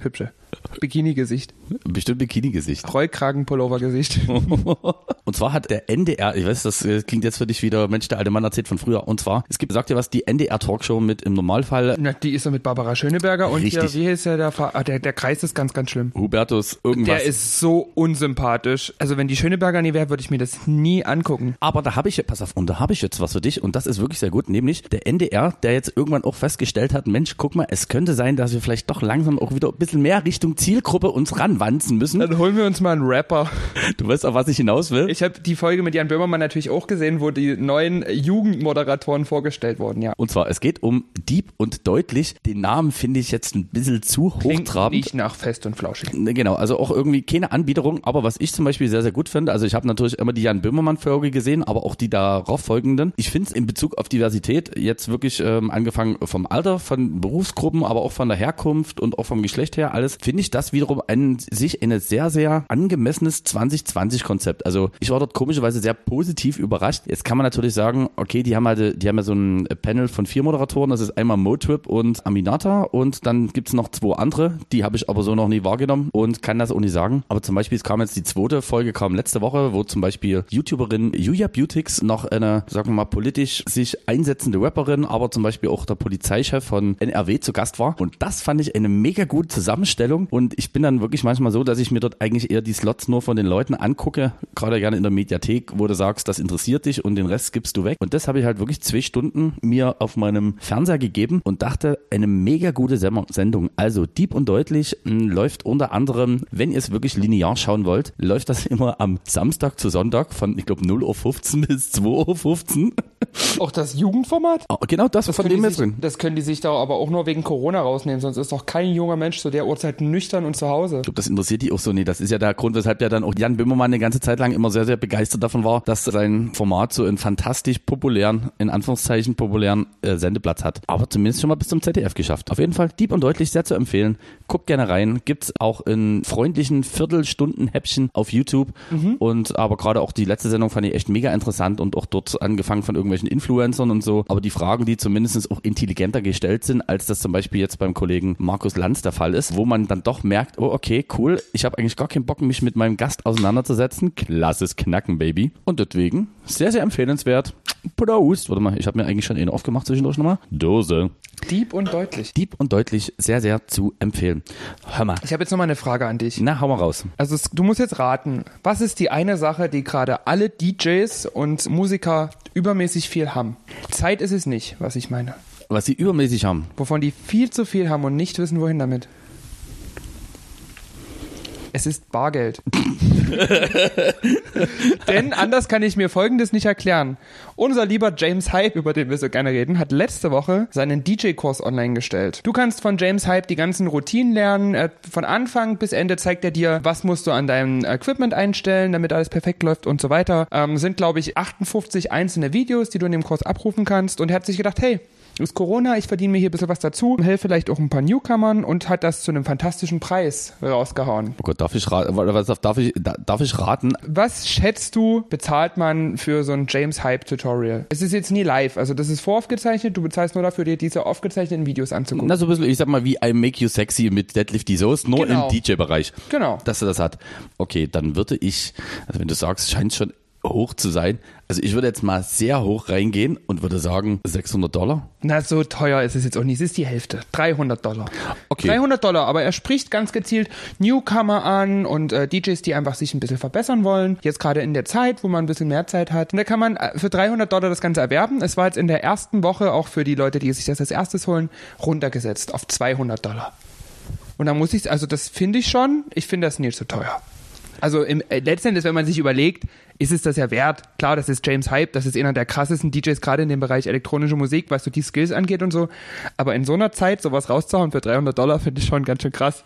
hübsche. Bikini-Gesicht. Bestimmt Bikini-Gesicht. Rollkragenpullover-Gesicht. Und zwar hat der NDR, ich weiß, das äh, klingt jetzt für dich wieder, Mensch, der alte Mann erzählt von früher. Und zwar, es gibt, sagt ihr was, die NDR-Talkshow mit im Normalfall Na, die ist so mit Barbara Schöneberger und Richtig. hier, wie hieß der, der, ah, der, der Kreis ist ganz, ganz schlimm. Hubertus irgendwas. Der ist so unsympathisch. Also wenn die Schöneberger nie wäre, würde ich mir das nie angucken. Aber da habe ich, pass auf, und da habe ich jetzt was für dich und das ist wirklich sehr gut, nämlich der NDR, der jetzt irgendwann auch festgestellt hat, Mensch, guck mal, es könnte sein, dass wir vielleicht doch langsam auch wieder ein bisschen mehr Richtung Zielgruppe uns ranwanzen müssen. Dann holen wir uns mal einen Rapper. Du weißt, auf was ich hinaus will. Ich habe die Folge mit Jan Böhmermann natürlich auch gesehen, wo die neuen Jugendmoderatoren vorgestellt wurden, ja. Und zwar, es geht um Dieb und deutlich. Den Namen finde ich jetzt ein bisschen zu Klingt hochtrabend. nicht nach fest und flauschig. Ne, Genau, also auch irgendwie keine Anbiederung, aber was ich zum Beispiel sehr, sehr gut finde, also ich habe natürlich immer die Jan Böhmermann-Folge gesehen, aber auch die darauf folgenden. Ich finde es in Bezug auf Diversität jetzt wirklich ähm, angefangen vom Alter, von Berufsgruppen, aber auch von der Herkunft und auch vom Geschlecht her alles, finde ich das wiederum ein sich ein sehr, sehr angemessenes 2020-Konzept. Also ich war dort komischerweise sehr positiv überrascht. Jetzt kann man natürlich sagen, okay, die haben halt, die haben ja so ein Panel von vier Moderatoren, das ist einmal Motrip und Aminata und dann gibt's noch zwei andere, die habe ich aber so noch nie wahrgenommen und kann das auch nicht sagen. Aber zum Beispiel, es kam jetzt die zweite Folge, kam letzte Woche, wo zum Beispiel YouTuberin Julia Beautix noch eine, sagen wir mal, politisch sich einsetzende Rapperin, aber zum Beispiel auch der Polizeichef von NRW zu Gast war. Und das fand ich eine mega gute Zusammenstellung. Und ich bin dann wirklich manchmal so, dass ich mir dort eigentlich eher die Slots nur von den Leuten angucke, gerade gerne in der Mediathek, wo du sagst, das interessiert dich und den Rest gibst du weg. Und das habe ich halt wirklich zwei Stunden mir auf meinem Fernseher gegeben und dachte, eine mega gute Sendung. Also Deep und deutlich mh, läuft unter anderem, wenn ihr es wirklich linear schauen wollt, läuft das immer am Samstag zu Sonntag von, ich glaube, 0.15 Uhr bis 2.15 Uhr. Auch das Jugendformat? Oh, genau das, von können dem jetzt drin. das können die sich da aber auch nur wegen Corona rausnehmen, sonst ist doch kein junger Mensch zu der Uhrzeit nüchtern und zu Hause. Ich glaube, das interessiert die auch so. Nee, das ist ja der Grund, weshalb ja dann auch Jan Böhmermann eine ganze Zeit lang immer sehr, sehr begeistert davon war, dass sein Format so einen fantastisch populären, in Anführungszeichen populären äh, Sendeplatz hat. Aber zumindest schon mal bis zum ZDF geschafft. Auf jeden Fall deep und deutlich sehr zu empfehlen. Guckt gerne rein. Gibt's auch in freundlichen Viertelstunden-Häppchen auf YouTube. Und aber gerade auch die letzte Sendung fand ich echt mega interessant und auch dort angefangen von irgendwelchen Influencern und so. Aber die Fragen, die zumindest auch intelligenter gestellt sind, als das zum Beispiel jetzt beim Kollegen Markus Lanz der Fall ist, wo man dann doch merkt, oh okay, cool, ich habe eigentlich gar keinen Bock, mich mit meinem Gast auseinanderzusetzen. Klasses Knacken, Baby. Und deswegen sehr, sehr empfehlenswert. Prost. Warte mal, ich habe mir eigentlich schon eine aufgemacht zwischendurch nochmal. Dose. Deep und deutlich. Deep und deutlich sehr, sehr zu empfehlen. Hör mal. Ich habe jetzt noch mal eine Frage an dich. Na, hau mal raus. Also es, du musst jetzt raten, was ist die eine Sache, die gerade alle DJs und Musiker übermäßig viel haben? Zeit ist es nicht, was ich meine. Was sie übermäßig haben. Wovon die viel zu viel haben und nicht wissen, wohin damit. Es ist Bargeld. Denn anders kann ich mir Folgendes nicht erklären. Unser lieber James Hype, über den wir so gerne reden, hat letzte Woche seinen DJ-Kurs online gestellt. Du kannst von James Hype die ganzen Routinen lernen. Er- Von Anfang bis Ende zeigt er dir, was musst du an deinem Equipment einstellen, damit alles perfekt läuft und so weiter. Ähm, sind, glaube ich, 58 einzelne Videos, die du in dem Kurs abrufen kannst. Und er hat sich gedacht, hey, ist Corona, ich verdiene mir hier ein bisschen was dazu, helfe vielleicht auch ein paar Newcomern und hat das zu einem fantastischen Preis rausgehauen. Oh Gott, darf ich raten? Was darf ich, da- darf ich raten? Was schätzt du, bezahlt man für so ein James Hype Tutorial? Es ist jetzt nie live, also das ist voraufgezeichnet, du bezahlst nur dafür, dir diese aufgezeichneten Videos anzugucken. Na, so ein bisschen, ich sag mal, wie I Make You Sexy mit Deadlift die Soße, nur Genau. im DJ-Bereich. Genau. Dass er das hat. Okay, dann würde ich, also wenn du sagst, scheint schon hoch zu sein. Also ich würde jetzt mal sehr hoch reingehen und würde sagen 600 Dollar. Na, so teuer ist es jetzt auch nicht, es ist die Hälfte. 300 Dollar. Okay. 300 Dollar, aber er spricht ganz gezielt Newcomer an und äh, DJs, die einfach sich ein bisschen verbessern wollen. Jetzt gerade in der Zeit, wo man ein bisschen mehr Zeit hat. Und da kann man äh, für 300 Dollar das Ganze erwerben. Es war jetzt in der ersten Woche auch für die Leute, die sich das als erstes holen, runtergesetzt auf 200 Dollar. Und da muss ich, also das finde ich schon, ich finde das nicht so teuer. Also im, äh, letztendlich, wenn man sich überlegt, ist es das ja wert. Klar, das ist James Hype, das ist einer der krassesten DJs gerade in dem Bereich elektronische Musik, was so die Skills angeht und so. Aber in so einer Zeit sowas rauszuhauen für 300 Dollar finde ich schon ganz schön krass.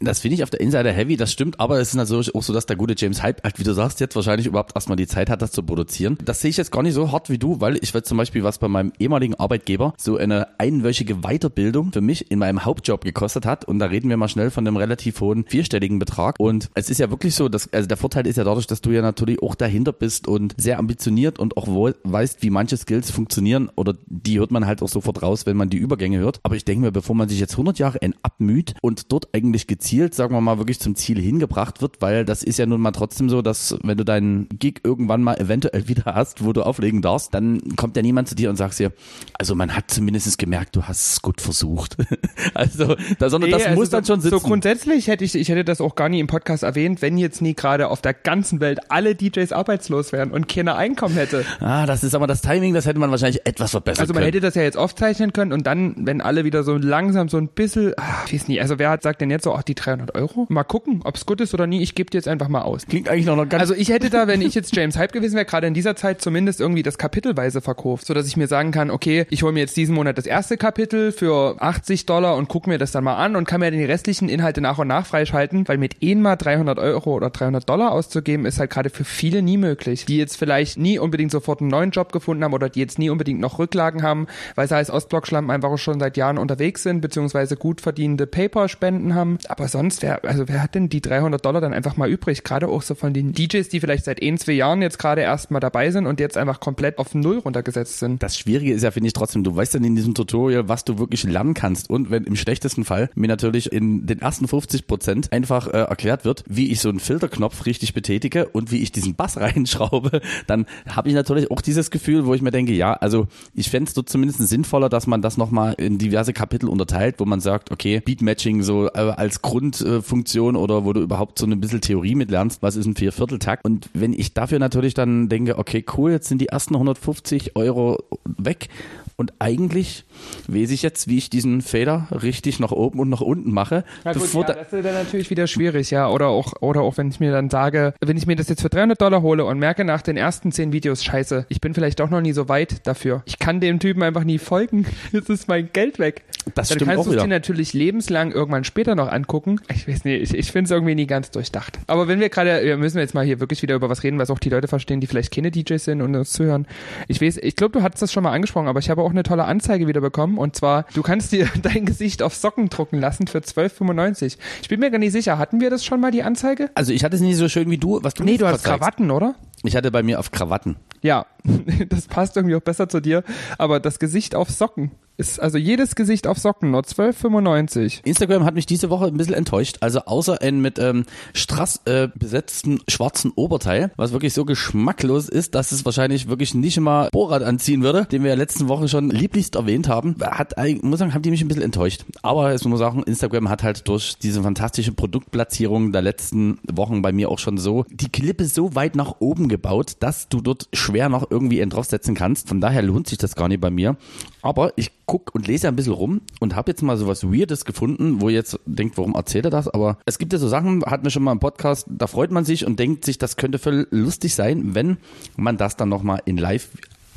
Das finde ich auf der Insider heavy, das stimmt, aber es ist natürlich auch so, dass der gute James Hype, halt, wie du sagst, jetzt wahrscheinlich überhaupt erstmal die Zeit hat, das zu produzieren. Das sehe ich jetzt gar nicht so hart wie du, weil ich weiß zum Beispiel, was bei meinem ehemaligen Arbeitgeber so eine einwöchige Weiterbildung für mich in meinem Hauptjob gekostet hat. Und da reden wir mal schnell von einem relativ hohen vierstelligen Betrag. Und es ist ja wirklich so, dass, also der Vorteil ist ja dadurch, dass du ja natürlich auch dahinter bist und sehr ambitioniert und auch weißt, wie manche Skills funktionieren oder die hört man halt auch sofort raus, wenn man die Übergänge hört. Aber ich denke mir, bevor man sich jetzt 100 Jahre ein abmüht und dort eigentlich gezielt, sagen wir mal, wirklich zum Ziel hingebracht wird, weil das ist ja nun mal trotzdem so, dass wenn du deinen Gig irgendwann mal eventuell wieder hast, wo du auflegen darfst, dann kommt ja niemand zu dir und sagt dir, also man hat zumindest gemerkt, du hast es gut versucht. also, da, sondern Nee, das also muss dann schon sitzen. So grundsätzlich hätte ich, ich hätte das auch gar nie im Podcast erwähnt, wenn jetzt nie gerade auf der ganzen Welt alle DJs arbeitslos wären und keiner Einkommen hätte. ah, das ist aber das Timing, das hätte man wahrscheinlich etwas verbessern Also man können. hätte das ja jetzt aufzeichnen können und dann, wenn alle wieder so langsam so ein bisschen, ach, ich weiß nicht, also wer hat sagt denn jetzt so, ach die 300 Euro? Mal gucken, ob es gut ist oder nie, ich gebe dir jetzt einfach mal aus. Klingt eigentlich noch ganz Also ich hätte da, wenn ich jetzt James Hype gewesen wäre, gerade in dieser Zeit zumindest irgendwie das kapitelweise verkauft, so dass ich mir sagen kann, okay, ich hole mir jetzt diesen Monat das erste Kapitel für 80 Dollar und gucke mir das dann mal an und kann mir dann die restlichen Inhalte nach und nach freischalten, weil mit eh mal 300 Euro oder 300 Dollar auszugeben, ist halt gerade für viele nie möglich, die jetzt vielleicht nie unbedingt sofort einen neuen Job gefunden haben oder die jetzt nie unbedingt noch Rücklagen haben, weil sie als Ostblock-Schlampen einfach schon seit Jahren unterwegs sind, beziehungsweise gut verdienende Paper-Spenden haben. Aber sonst, wer, also wer hat denn die 300 Dollar dann einfach mal übrig? Gerade auch so von den DJs, die vielleicht seit ein, zwei Jahren jetzt gerade erst mal dabei sind und jetzt einfach komplett auf Null runtergesetzt sind. Das Schwierige ist ja, finde ich trotzdem, du weißt dann in diesem Tutorial, was du wirklich lernen kannst. Und wenn im schlechtesten Fall mir natürlich in den ersten 50 Prozent einfach äh, erklärt wird, wie ich so einen Filterknopf richtig betätige und wie ich diesen Bass reinschraube, dann habe ich natürlich auch dieses Gefühl, wo ich mir denke, ja, also ich fände es zumindest sinnvoller, dass man das nochmal in diverse Kapitel unterteilt, wo man sagt, okay, Beatmatching so äh, als Grundfunktion oder wo du überhaupt so ein bisschen Theorie mitlernst, was ist ein Viervierteltakt. Und wenn ich dafür natürlich dann denke, okay, cool, jetzt sind die ersten 150 Euro weg und eigentlich weiß ich jetzt, wie ich diesen Fader richtig nach oben und nach unten mache. bevor da, das ist dann natürlich wieder schwierig, ja. Oder auch, oder auch wenn ich mir dann sage, wenn ich mir das jetzt für 300 Dollar hole und merke nach den ersten 10 Videos, scheiße, ich bin vielleicht doch noch nie so weit dafür. Ich kann dem Typen einfach nie folgen. Jetzt ist mein Geld weg. Das dann stimmt kannst du es dir natürlich lebenslang irgendwann später noch angucken. Ich weiß nicht, ich, ich finde es irgendwie nie ganz durchdacht. Aber wenn wir gerade, wir müssen jetzt mal hier wirklich wieder über was reden, was auch die Leute verstehen, die vielleicht keine DJs sind und uns zuhören. Ich weiß, ich glaube, du hattest das schon mal angesprochen, aber ich habe auch eine tolle Anzeige wieder bekommen und zwar, du kannst dir dein Gesicht auf Socken drucken lassen für 12,95. Ich bin mir gar nicht sicher, hatten wir das schon mal, die Anzeige? also ich hatte es nicht so schön wie du, was du Nee, du hast. Krawatten, oder? Ich hatte bei mir auf Krawatten. Ja, das passt irgendwie auch besser zu dir, aber das Gesicht auf Socken ist, also jedes Gesicht auf Socken, nur 12,95. Instagram hat mich diese Woche ein bisschen enttäuscht. Also außer ein mit ähm, Strass äh, besetzten schwarzen Oberteil, was wirklich so geschmacklos ist, dass es wahrscheinlich wirklich nicht mal Borat anziehen würde, den wir ja letzten Woche schon lieblichst erwähnt haben, hat muss sagen, haben die mich ein bisschen enttäuscht. Aber es muss sagen, Instagram hat halt durch diese fantastische Produktplatzierung der letzten Wochen bei mir auch schon so die Klippe so weit nach oben gebaut, dass du dort schwer noch irgendwie einen draufsetzen kannst. Von daher lohnt sich das gar nicht bei mir. Aber ich guck und lese ein bisschen rum und habe jetzt mal so was Weirdes gefunden, wo ihr jetzt denkt, warum erzählt er das? Aber es gibt ja so Sachen, hatten wir schon mal im Podcast, da freut man sich und denkt sich, das könnte voll lustig sein, wenn man das dann nochmal in live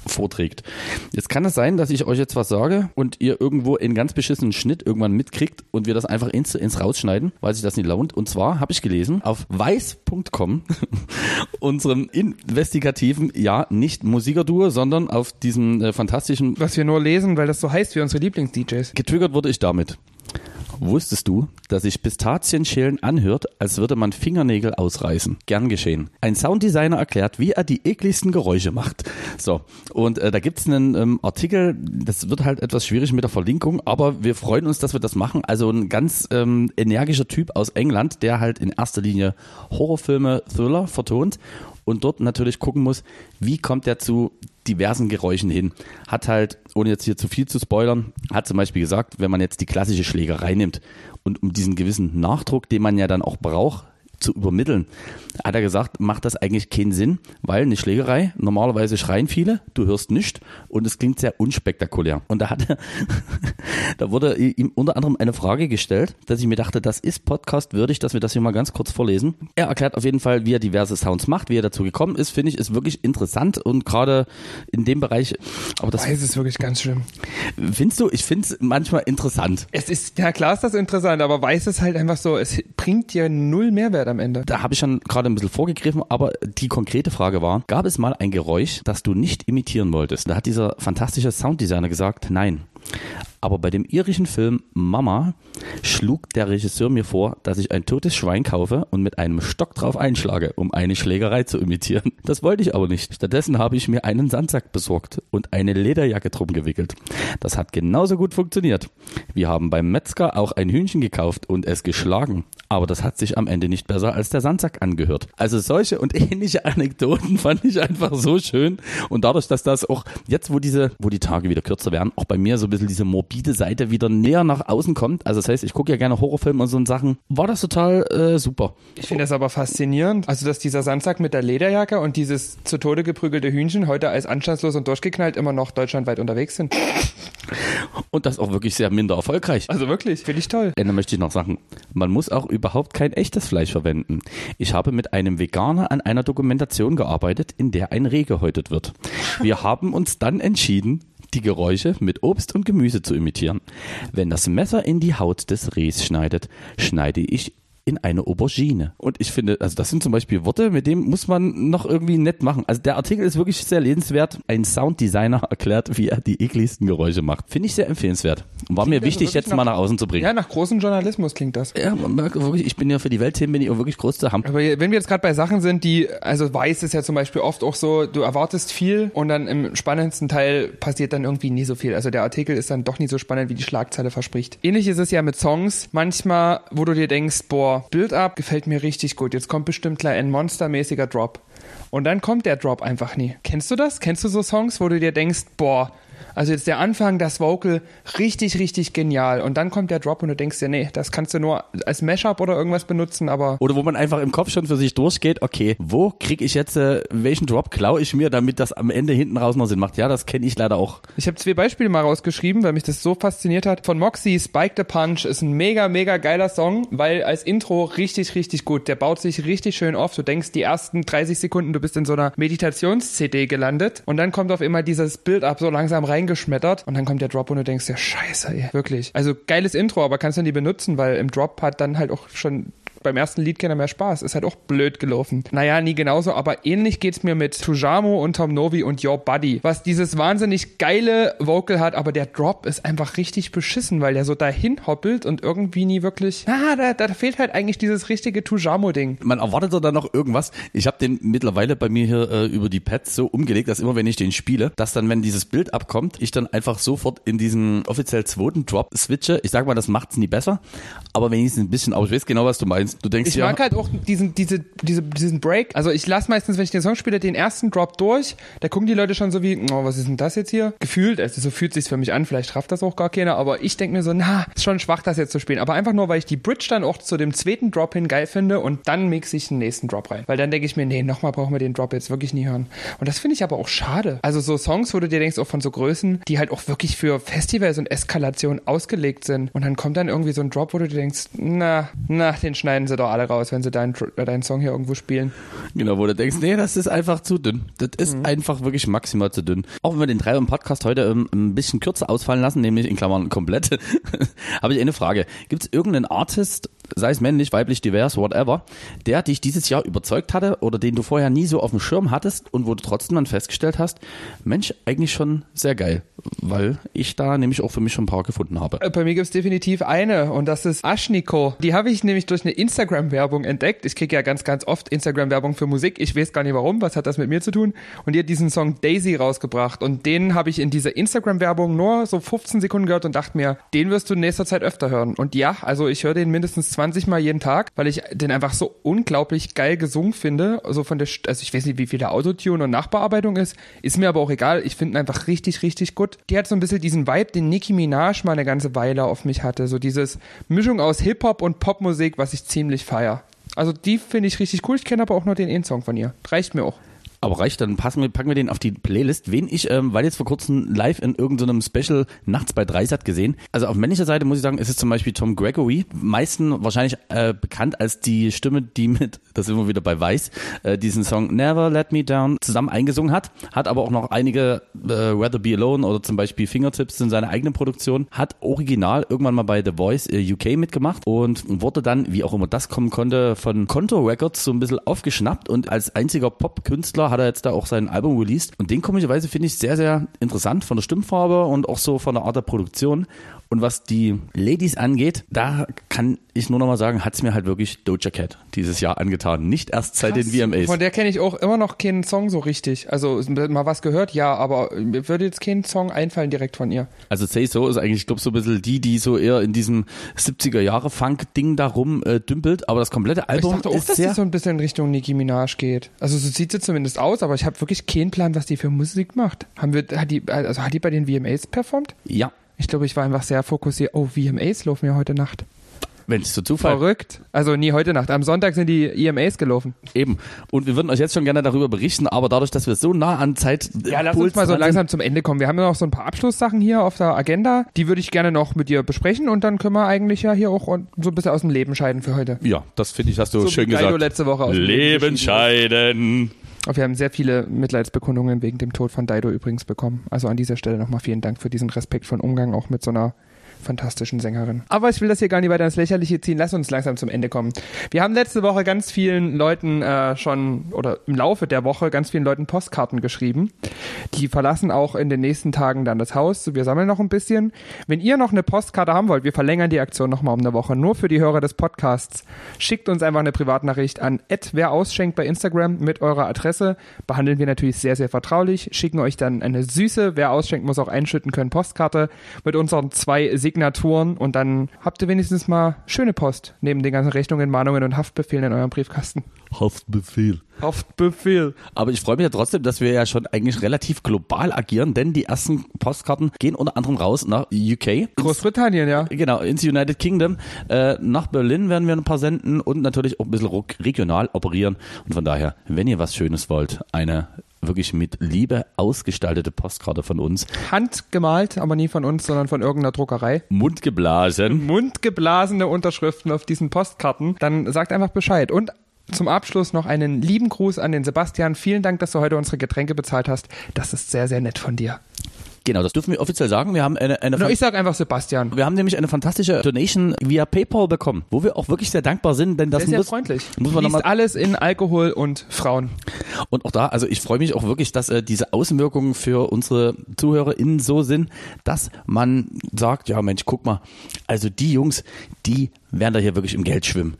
vorträgt. Jetzt kann es sein, dass ich euch jetzt was sage und ihr irgendwo in ganz beschissenen Schnitt irgendwann mitkriegt und wir das einfach ins, ins rausschneiden, weil sich das nicht lohnt. Und zwar habe ich gelesen auf weiß.com, unserem investigativen, ja, nicht Musikerduo, sondern auf diesem äh, fantastischen Was wir nur lesen, weil das so heißt wie unsere Lieblings-DJs. Getriggert wurde ich damit. Wusstest du, dass sich Pistazienschälen anhört, als würde man Fingernägel ausreißen? Gern geschehen. Ein Sounddesigner erklärt, wie er die ekligsten Geräusche macht. So, und äh, da gibt's einen ähm, Artikel, das wird halt etwas schwierig mit der Verlinkung, aber wir freuen uns, dass wir das machen. Also ein ganz ähm, energischer Typ aus England, der halt in erster Linie Horrorfilme, Thriller vertont und dort natürlich gucken muss, wie kommt er zu diversen Geräuschen hin. Hat halt, ohne jetzt hier zu viel zu spoilern, hat zum Beispiel gesagt, wenn man jetzt die klassische Schlägerei nimmt und um diesen gewissen Nachdruck, den man ja dann auch braucht, zu übermitteln, hat er gesagt, macht das eigentlich keinen Sinn, weil eine Schlägerei, normalerweise schreien viele, du hörst nichts und es klingt sehr unspektakulär. Und da hat er, da wurde ihm unter anderem eine Frage gestellt, dass ich mir dachte, das ist Podcast würdig, dass wir das hier mal ganz kurz vorlesen. Er erklärt auf jeden Fall, wie er diverse Sounds macht, wie er dazu gekommen ist, finde ich, ist wirklich interessant und gerade in dem Bereich, aber das Weiß ist wirklich ganz schlimm. findest du, ich finde es manchmal interessant. Es ist, ja klar ist das interessant, aber weiß ist halt einfach so, es bringt dir null Mehrwert am Ende. Da habe ich schon gerade ein bisschen vorgegriffen, aber die konkrete Frage war, gab es mal ein Geräusch, das du nicht imitieren wolltest? Da hat dieser fantastische Sounddesigner gesagt, nein. Aber bei dem irischen Film Mama schlug der Regisseur mir vor, dass ich ein totes Schwein kaufe und mit einem Stock drauf einschlage, um eine Schlägerei zu imitieren. Das wollte ich aber nicht. Stattdessen habe ich mir einen Sandsack besorgt und eine Lederjacke drum gewickelt. Das hat genauso gut funktioniert. Wir haben beim Metzger auch ein Hühnchen gekauft und es geschlagen. Aber das hat sich am Ende nicht besser als der Sandsack angehört. Also solche und ähnliche Anekdoten fand ich einfach so schön. Und dadurch, dass das auch jetzt, wo diese, wo die Tage wieder kürzer werden, auch bei mir so ein bisschen diese morbide Seite wieder näher nach außen kommt. Also das heißt, ich gucke ja gerne Horrorfilme und so Sachen. War das total äh, super. Ich finde das aber faszinierend. Also, dass dieser Sandsack mit der Lederjacke und dieses zu Tode geprügelte Hühnchen heute als anstandslos und durchgeknallt immer noch deutschlandweit unterwegs sind. Und das auch wirklich sehr minder erfolgreich. Also wirklich, finde ich toll. Dann möchte ich noch sagen, man muss auch überhaupt kein echtes Fleisch verwenden. Ich habe mit einem Veganer an einer Dokumentation gearbeitet, in der ein Reh gehäutet wird. Wir haben uns dann entschieden, die Geräusche mit Obst und Gemüse zu imitieren. Wenn das Messer in die Haut des Rehs schneidet, schneide ich in eine Aubergine. Und ich finde, also das sind zum Beispiel Worte, mit dem muss man noch irgendwie nett machen. Also der Artikel ist wirklich sehr lesenswert. Ein Sounddesigner erklärt, wie er die ekligsten Geräusche macht. Finde ich sehr empfehlenswert. Und war mir also wichtig, jetzt nach- mal nach außen zu bringen. Ja, nach großem Journalismus klingt das. Ja, man merkt wirklich, ich bin ja für die Weltthemen bin ich auch wirklich groß zu haben. Aber wenn wir jetzt gerade bei Sachen sind, die, also weiß ist ja zum Beispiel oft auch so, du erwartest viel und dann im spannendsten Teil passiert dann irgendwie nie so viel. Also der Artikel ist dann doch nie so spannend, wie die Schlagzeile verspricht. Ähnlich ist es ja mit Songs. Manchmal, wo du dir denkst, boah, Build-up gefällt mir richtig gut. Jetzt kommt bestimmt gleich ein monstermäßiger Drop. Und dann kommt der Drop einfach nie. Kennst du das? Kennst du so Songs, wo du dir denkst, boah, also jetzt der Anfang, das Vocal, richtig, richtig genial. Und dann kommt der Drop und du denkst dir, nee, das kannst du nur als Mashup oder irgendwas benutzen, aber Oder wo man einfach im Kopf schon für sich durchgeht, okay, wo kriege ich jetzt, äh, welchen Drop klaue ich mir, damit das am Ende hinten raus noch Sinn macht. Ja, das kenne ich leider auch. Ich habe zwei Beispiele mal rausgeschrieben, weil mich das so fasziniert hat. Von Moxie, Spike the Punch ist ein mega, mega geiler Song, weil als Intro richtig, richtig gut. Der baut sich richtig schön auf. Du denkst, die ersten 30 Sekunden, du bist in so einer Meditations-CD gelandet und dann kommt auf immer dieses Build-up so langsam reingeschmettert und dann kommt der Drop und du denkst, ja scheiße, ey, wirklich. Also geiles Intro, aber kannst du nie benutzen, weil im Drop hat dann halt auch schon beim ersten Lied keiner mehr Spaß. Ist halt auch blöd gelaufen. Naja, nie genauso, aber ähnlich geht's mir mit Tujamo und Tom Novi und Your Buddy, was dieses wahnsinnig geile Vocal hat, aber der Drop ist einfach richtig beschissen, weil der so dahin hoppelt und irgendwie nie wirklich. Ah, da, da fehlt halt eigentlich dieses richtige Tujamo-Ding. Man erwartet doch dann noch irgendwas. Ich habe den mittlerweile bei mir hier äh, über die Pads so umgelegt, dass immer wenn ich den spiele, dass dann, wenn dieses Bild abkommt, ich dann einfach sofort in diesen offiziell zweiten Drop switche. Ich sag mal, das macht's nie besser, aber wenigstens ein bisschen, aber ich weiß genau, was du meinst. Du denkst Ich ja, mag halt auch diesen, diese, diese, diesen Break. Also ich lasse meistens, wenn ich den Song spiele, den ersten Drop durch. Da gucken die Leute schon so wie, oh, was ist denn das jetzt hier? Gefühlt, also so fühlt sich's für mich an. Vielleicht rafft das auch gar keiner. Aber ich denke mir so, na, ist schon schwach, das jetzt zu spielen. Aber einfach nur, weil ich die Bridge dann auch zu dem zweiten Drop hin geil finde und dann mixe ich den nächsten Drop rein. Weil dann denke ich mir, nee, nochmal brauchen wir den Drop jetzt wirklich nie hören. Und das finde ich aber auch schade. Also so Songs, wo du dir denkst, auch von so Größen, die halt auch wirklich für Festivals und Eskalation ausgelegt sind. Und dann kommt dann irgendwie so ein Drop, wo du dir denkst, na, na, den schneiden sie doch alle raus, wenn sie deinen, äh, deinen Song hier irgendwo spielen. Genau, wo du denkst, nee, das ist einfach zu dünn. Das ist einfach wirklich maximal zu dünn. Auch wenn wir den Drei im Podcast heute ähm, ein bisschen kürzer ausfallen lassen, nämlich in Klammern komplett, habe ich eine Frage. Gibt es irgendeinen Artist, sei es männlich, weiblich, divers, whatever, der dich dieses Jahr überzeugt hatte oder den du vorher nie so auf dem Schirm hattest und wo du trotzdem dann festgestellt hast, Mensch, eigentlich schon sehr geil, weil ich da nämlich auch für mich schon ein paar gefunden habe. Äh, Bei mir gibt's definitiv eine und das ist Ashniko. Die habe ich nämlich durch eine Instagram-Werbung entdeckt. Ich kriege ja ganz, ganz oft Instagram-Werbung für Musik. Ich weiß gar nicht warum. Was hat das mit mir zu tun? Und die hat diesen Song Daisy rausgebracht und den habe ich in dieser Instagram-Werbung nur so 15 Sekunden gehört und dachte mir, den wirst du in nächster Zeit öfter hören. Und ja, also ich höre den mindestens 20 Mal jeden Tag, weil ich den einfach so unglaublich geil gesungen finde. Also von der, also ich weiß nicht, wie viel der Autotune und Nachbearbeitung ist, ist mir aber auch egal. Ich finde ihn einfach richtig, richtig gut. Die hat so ein bisschen diesen Vibe, den Nicki Minaj mal eine ganze Weile auf mich hatte. So dieses Mischung aus Hip-Hop und Popmusik, was ich ziemlich feier. Also die finde ich richtig cool. Ich kenne aber auch nur den einen-Song von ihr. Reicht mir auch. Aber reicht, dann passen wir, packen wir den auf die Playlist. Wen ich, ähm, weil jetzt vor kurzem live in irgendeinem Special nachts bei Dreisat gesehen. Also auf männlicher Seite muss ich sagen, ist es zum Beispiel Tom Gregory. Meisten wahrscheinlich äh, bekannt als die Stimme, die mit, das sind wir wieder bei Weiß, äh, diesen Song Never Let Me Down zusammen eingesungen hat. Hat aber auch noch einige äh, Rather Be Alone oder zum Beispiel Fingertips in seiner eigenen Produktion. Hat original irgendwann mal bei The Voice äh, UK mitgemacht und wurde dann, wie auch immer das kommen konnte, von Konto Records so ein bisschen aufgeschnappt und als einziger Popkünstler hat hat er jetzt da auch sein Album released. Und den komischerweise finde ich sehr, sehr interessant von der Stimmfarbe und auch so von der Art der Produktion. Und was die Ladies angeht, da kann ich nur noch mal sagen, hat's mir halt wirklich Doja Cat dieses Jahr angetan. Nicht erst seit den VMAs. Von der kenne ich auch immer noch keinen Song so richtig. Also mal was gehört, ja, aber mir würde jetzt kein Song einfallen direkt von ihr. Also Say So ist eigentlich, ich glaube, so ein bisschen die, die so eher in diesem 70er-Jahre-Funk-Ding darum äh, dümpelt. Aber das komplette Album ich dachte auch, ist dass sehr... sie so ein bisschen in Richtung Nicki Minaj geht. Also so sieht sie zumindest aus, aber ich habe wirklich keinen Plan, was die für Musik macht. Haben wir, hat die, also hat die bei den VMAs performt? ja, Ich glaube, ich war einfach sehr fokussiert. Oh, VMAs laufen ja heute Nacht. wenn es zu Zufall Verrückt. Also nie heute Nacht. Am Sonntag sind die EMAs gelaufen. Eben. Und wir würden euch jetzt schon gerne darüber berichten, aber dadurch, dass wir so nah an Zeit Ja, lass uns mal so langsam zum Ende kommen. Wir haben ja noch so ein paar Abschlusssachen hier auf der Agenda. Die würde ich gerne noch mit dir besprechen und dann können wir eigentlich ja hier auch so ein bisschen aus dem Leben scheiden für heute. Ja, das finde ich, hast du So schön gesagt. letzte Woche aus dem Leben Leben scheiden. Wir haben sehr viele Mitleidsbekundungen wegen dem Tod von Daido übrigens bekommen. Also an dieser Stelle nochmal vielen Dank für diesen respektvollen Umgang auch mit so einer fantastischen Sängerin. Aber ich will das hier gar nicht weiter ins Lächerliche ziehen. Lass uns langsam zum Ende kommen. Wir haben letzte Woche ganz vielen Leuten äh, schon oder im Laufe der Woche ganz vielen Leuten Postkarten geschrieben. Die verlassen auch in den nächsten Tagen dann das Haus. Wir sammeln noch ein bisschen. Wenn ihr noch eine Postkarte haben wollt, wir verlängern die Aktion nochmal um eine Woche. Nur für die Hörer des Podcasts. Schickt uns einfach eine Privatnachricht an wer ausschenkt bei Instagram mit eurer Adresse. Behandeln wir natürlich sehr, sehr vertraulich. Schicken euch dann eine süße, wer ausschenkt, muss auch einschütten können, Postkarte mit unseren zwei Signaturen und dann habt ihr wenigstens mal schöne Post neben den ganzen Rechnungen, Mahnungen und Haftbefehlen in eurem Briefkasten. Haftbefehl. Haftbefehl. Aber ich freue mich ja trotzdem, dass wir ja schon eigentlich relativ global agieren, denn die ersten Postkarten gehen unter anderem raus nach UK. Großbritannien, ja. Genau, ins United Kingdom. Äh, nach Berlin werden wir ein paar senden und natürlich auch ein bisschen regional operieren. Und von daher, wenn ihr was Schönes wollt, eine wirklich mit Liebe ausgestaltete Postkarte von uns, Handgemalt, aber nie von uns, sondern von irgendeiner Druckerei. mundgeblasen. Mundgeblasene Unterschriften auf diesen Postkarten, dann sagt einfach Bescheid. Und zum Abschluss noch einen lieben Gruß an den Sebastian. Vielen Dank, dass du heute unsere Getränke bezahlt hast. Das ist sehr, sehr nett von dir. Genau, das dürfen wir offiziell sagen. Wir haben eine, eine No, ich sag einfach Sebastian. wir haben nämlich eine fantastische Donation via PayPal bekommen, wo wir auch wirklich sehr dankbar sind, denn das sehr muss, freundlich. muss man nochmal alles in Alkohol und Frauen. Und auch da, also ich freue mich auch wirklich, dass äh, diese Außenwirkungen für unsere ZuhörerInnen so sind, dass man sagt, ja Mensch, guck mal, also die Jungs, die werden da hier wirklich im Geld schwimmen.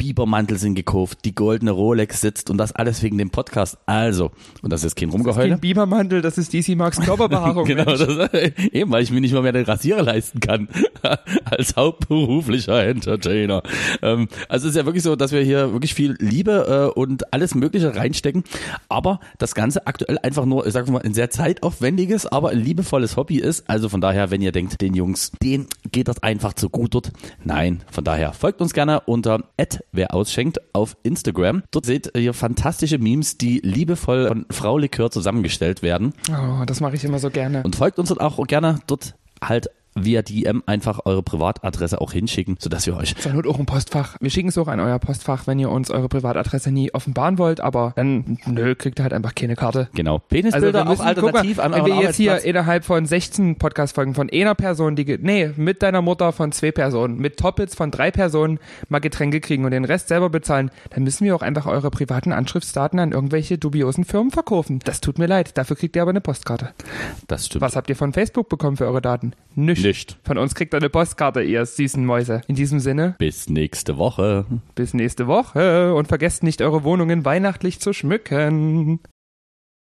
Bibermantel sind gekauft, die goldene Rolex sitzt und das alles wegen dem Podcast. Also, und das ist kein Rumgeheule. Bibermantel, das ist DC Marks Körperbehaarung. Genau, das, eben weil ich mir nicht mal mehr den Rasierer leisten kann als hauptberuflicher Entertainer. Ähm, also es ist ja wirklich so, dass wir hier wirklich viel Liebe äh, und alles Mögliche reinstecken, aber das Ganze aktuell einfach nur, ich sag mal, ein sehr zeitaufwendiges, aber ein liebevolles Hobby ist. Also von daher, wenn ihr denkt, den Jungs, denen geht das einfach zu gut dort. Nein, von daher folgt uns gerne unter wer ausschenkt auf Instagram. Dort seht ihr fantastische Memes, die liebevoll von Frau Likör zusammengestellt werden. Oh, das mache ich immer so gerne. Und folgt uns dort auch gerne dort halt via DM einfach eure Privatadresse auch hinschicken, sodass wir euch Zur Not auch ein Postfach. Wir schicken es auch an euer Postfach, wenn ihr uns eure Privatadresse nie offenbaren wollt, aber dann, nö, kriegt ihr halt einfach keine Karte. genau Also Penisbilder müssen, auch alternativ guck an wenn wir jetzt hier innerhalb von 16 Podcast-Folgen von einer Person, die, nee, mit deiner Mutter von zwei Personen, mit Toppits von drei Personen mal Getränke kriegen und den Rest selber bezahlen, dann müssen wir auch einfach eure privaten Anschriftsdaten an irgendwelche dubiosen Firmen verkaufen. Das tut mir leid, dafür kriegt ihr aber eine Postkarte. Das stimmt. Was habt ihr von Facebook bekommen für eure Daten? Nicht. Nicht. Von uns kriegt ihr eine Postkarte, ihr süßen Mäuse. In diesem Sinne, Bis nächste Woche. bis nächste Woche und vergesst nicht, eure Wohnungen weihnachtlich zu schmücken.